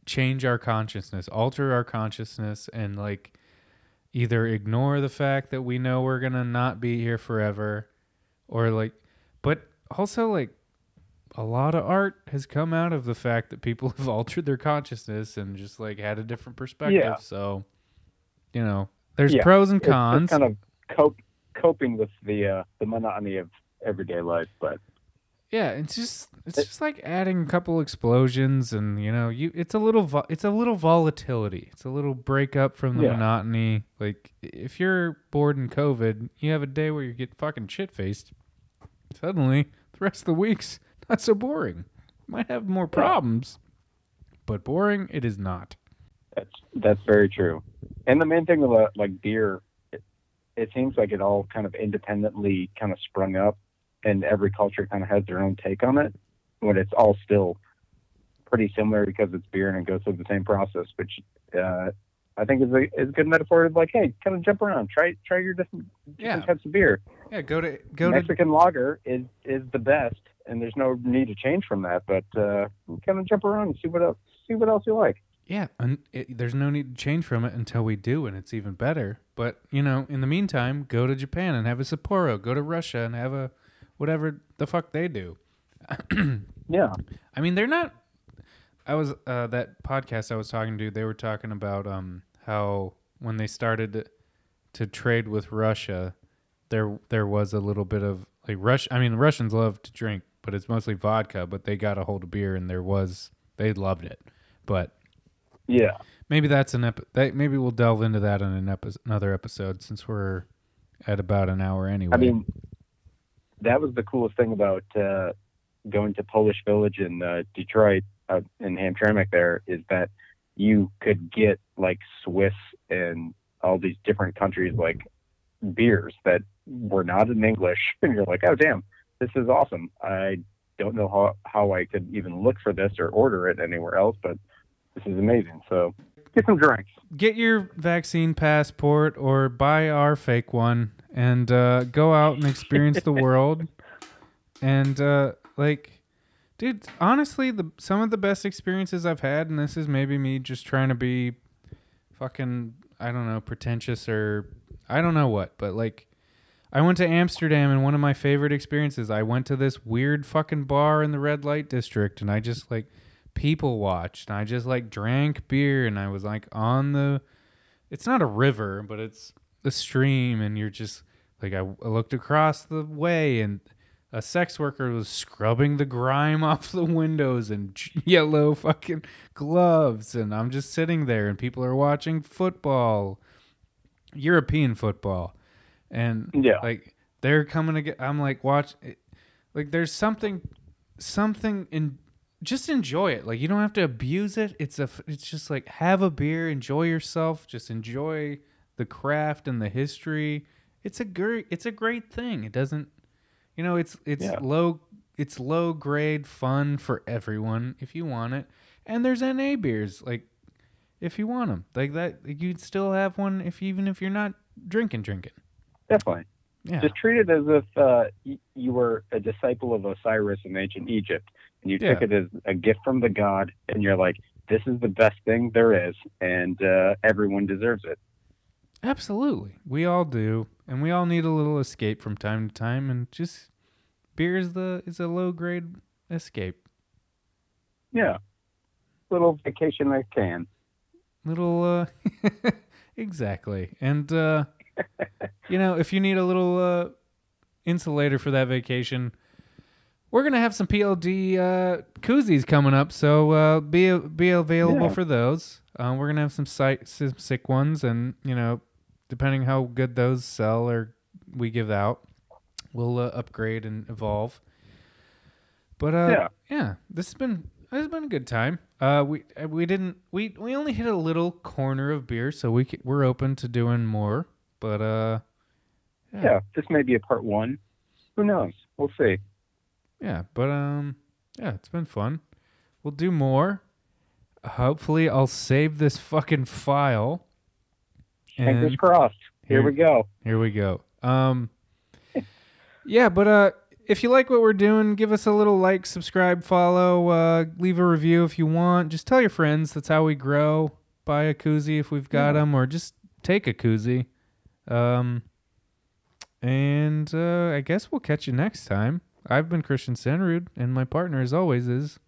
Speaker 4: change our consciousness, alter our consciousness, and like either ignore the fact that we know we're gonna not be here forever, or like, but also like a lot of art has come out of the fact that people have altered their consciousness and just like had a different perspective.
Speaker 3: Yeah.
Speaker 4: So, you know, there's
Speaker 3: Yeah.
Speaker 4: pros and cons.
Speaker 3: kind of cope, coping with the uh, the monotony of everyday life, but
Speaker 4: Yeah, it's just it's
Speaker 3: It-
Speaker 4: just like adding a couple explosions, and you know, you it's a little vo- it's a little volatility. It's a little break up from the
Speaker 3: Yeah.
Speaker 4: monotony. Like if you're bored in COVID, you have a day where you get fucking shit faced. Suddenly, the rest of the week's not so boring. Might have more problems, but boring it is not.
Speaker 3: That's that's very true. And the main thing about like beer, it, it seems like it all kind of independently kind of sprung up, and every culture kind of has their own take on it. When it's all still pretty similar because it's beer and it goes through the same process, which uh, I think is a is a good metaphor. Of like, hey, kind of jump around, try try your different, different
Speaker 4: Yeah.
Speaker 3: types of beer.
Speaker 4: Yeah, go to go to
Speaker 3: Mexican lager is is the best, and there's no need to change from that. But uh, kind of jump around and see what else see what else you like.
Speaker 4: Yeah, and it, there's no need to change from it until we do, and it's even better. But you know, in the meantime, go to Japan and have a Sapporo. Go to Russia and have a whatever the fuck they do.
Speaker 3: Yeah.
Speaker 4: I mean, they're not. I was uh, that podcast I was talking to. They were talking about um how when they started to trade with Russia, there there was a little bit of like Rush. I mean, Russians love to drink, but it's mostly vodka. But they got a hold of beer, and there was they loved it. But
Speaker 3: Yeah.
Speaker 4: maybe that's an ep- that, maybe we'll delve into that in an epi- another episode since we're at about an hour anyway.
Speaker 3: I mean, that was the coolest thing about uh, going to Polish Village in uh, Detroit, uh, in Hamtramck. There is that you could get like Swiss and all these different countries like beers that were not in English, and you're like, oh damn, this is awesome. I don't know how how I could even look for this or order it anywhere else, but this is amazing. So get some drinks.
Speaker 4: Get your vaccine passport or buy our fake one and uh, go out and experience the world. And uh, like, dude, honestly, the some of the best experiences I've had, and this is maybe me just trying to be fucking, I don't know, pretentious or I don't know what, but like, I went to Amsterdam and one of my favorite experiences. I went to this weird fucking bar in the red light district and I just like people watched and I just like drank beer and I was like on the it's not a river, but it's a stream and you're just like I, I looked across the way and a sex worker was scrubbing the grime off the windows in j- yellow fucking gloves and I'm just sitting there and people are watching football European football and
Speaker 3: Yeah.
Speaker 4: like they're coming to get i'm like watch it- like there's something something in just enjoy it. Like you don't have to abuse it. It's a it's just like have a beer enjoy yourself just enjoy the craft and the history. It's a great it's a great thing. It doesn't you know it's it's
Speaker 3: Yeah.
Speaker 4: low it's low grade fun for everyone if you want it. And there's na beers like if you want them like that you'd still have one if even if you're not drinking drinking.
Speaker 3: Definitely.
Speaker 4: Yeah
Speaker 3: Just treat it as if uh, you were a disciple of Osiris in ancient Egypt, and you took it as a gift from the god, and you're like, "This is the best thing there is, and uh, everyone deserves it."
Speaker 4: Absolutely. We all do. And we all need a little escape from time to time and just beer is the is a low grade escape.
Speaker 3: Yeah, little vacation I can.
Speaker 4: Little uh exactly. And uh you know, if you need a little uh insulator for that vacation, we're gonna have some PLD uh, koozies coming up, so uh, be be available
Speaker 3: Yeah.
Speaker 4: for those. Uh, we're gonna have some, sight, some sick ones, and you know, depending how good those sell or we give out, we'll uh, upgrade and evolve. But uh,
Speaker 3: Yeah.
Speaker 4: yeah, this has been this has been a good time. Uh, we we didn't we we only hit a little corner of beer, so we c- we're open to doing more. But uh,
Speaker 3: Yeah, this may be a part one. Who knows? We'll see.
Speaker 4: Yeah, but um, yeah, it's been fun. We'll do more. Hopefully, I'll save this fucking file.
Speaker 3: Fingers crossed. Here
Speaker 4: here-
Speaker 3: we go.
Speaker 4: here we go. Um, yeah, but uh, if you like what we're doing, give us a little like, subscribe, follow, uh, leave a review if you want. Just tell your friends. That's how we grow. Buy a koozie if we've got
Speaker 3: Yeah.
Speaker 4: them, or just take a koozie. Um, and uh, I guess we'll catch you next time. I've been Christian Senrud, and my partner, as always, is.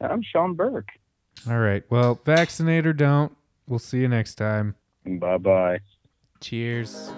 Speaker 3: I'm Sean Burke.
Speaker 4: All right. Well, vaccinate or don't. We'll see you next time.
Speaker 3: Bye bye.
Speaker 4: Cheers.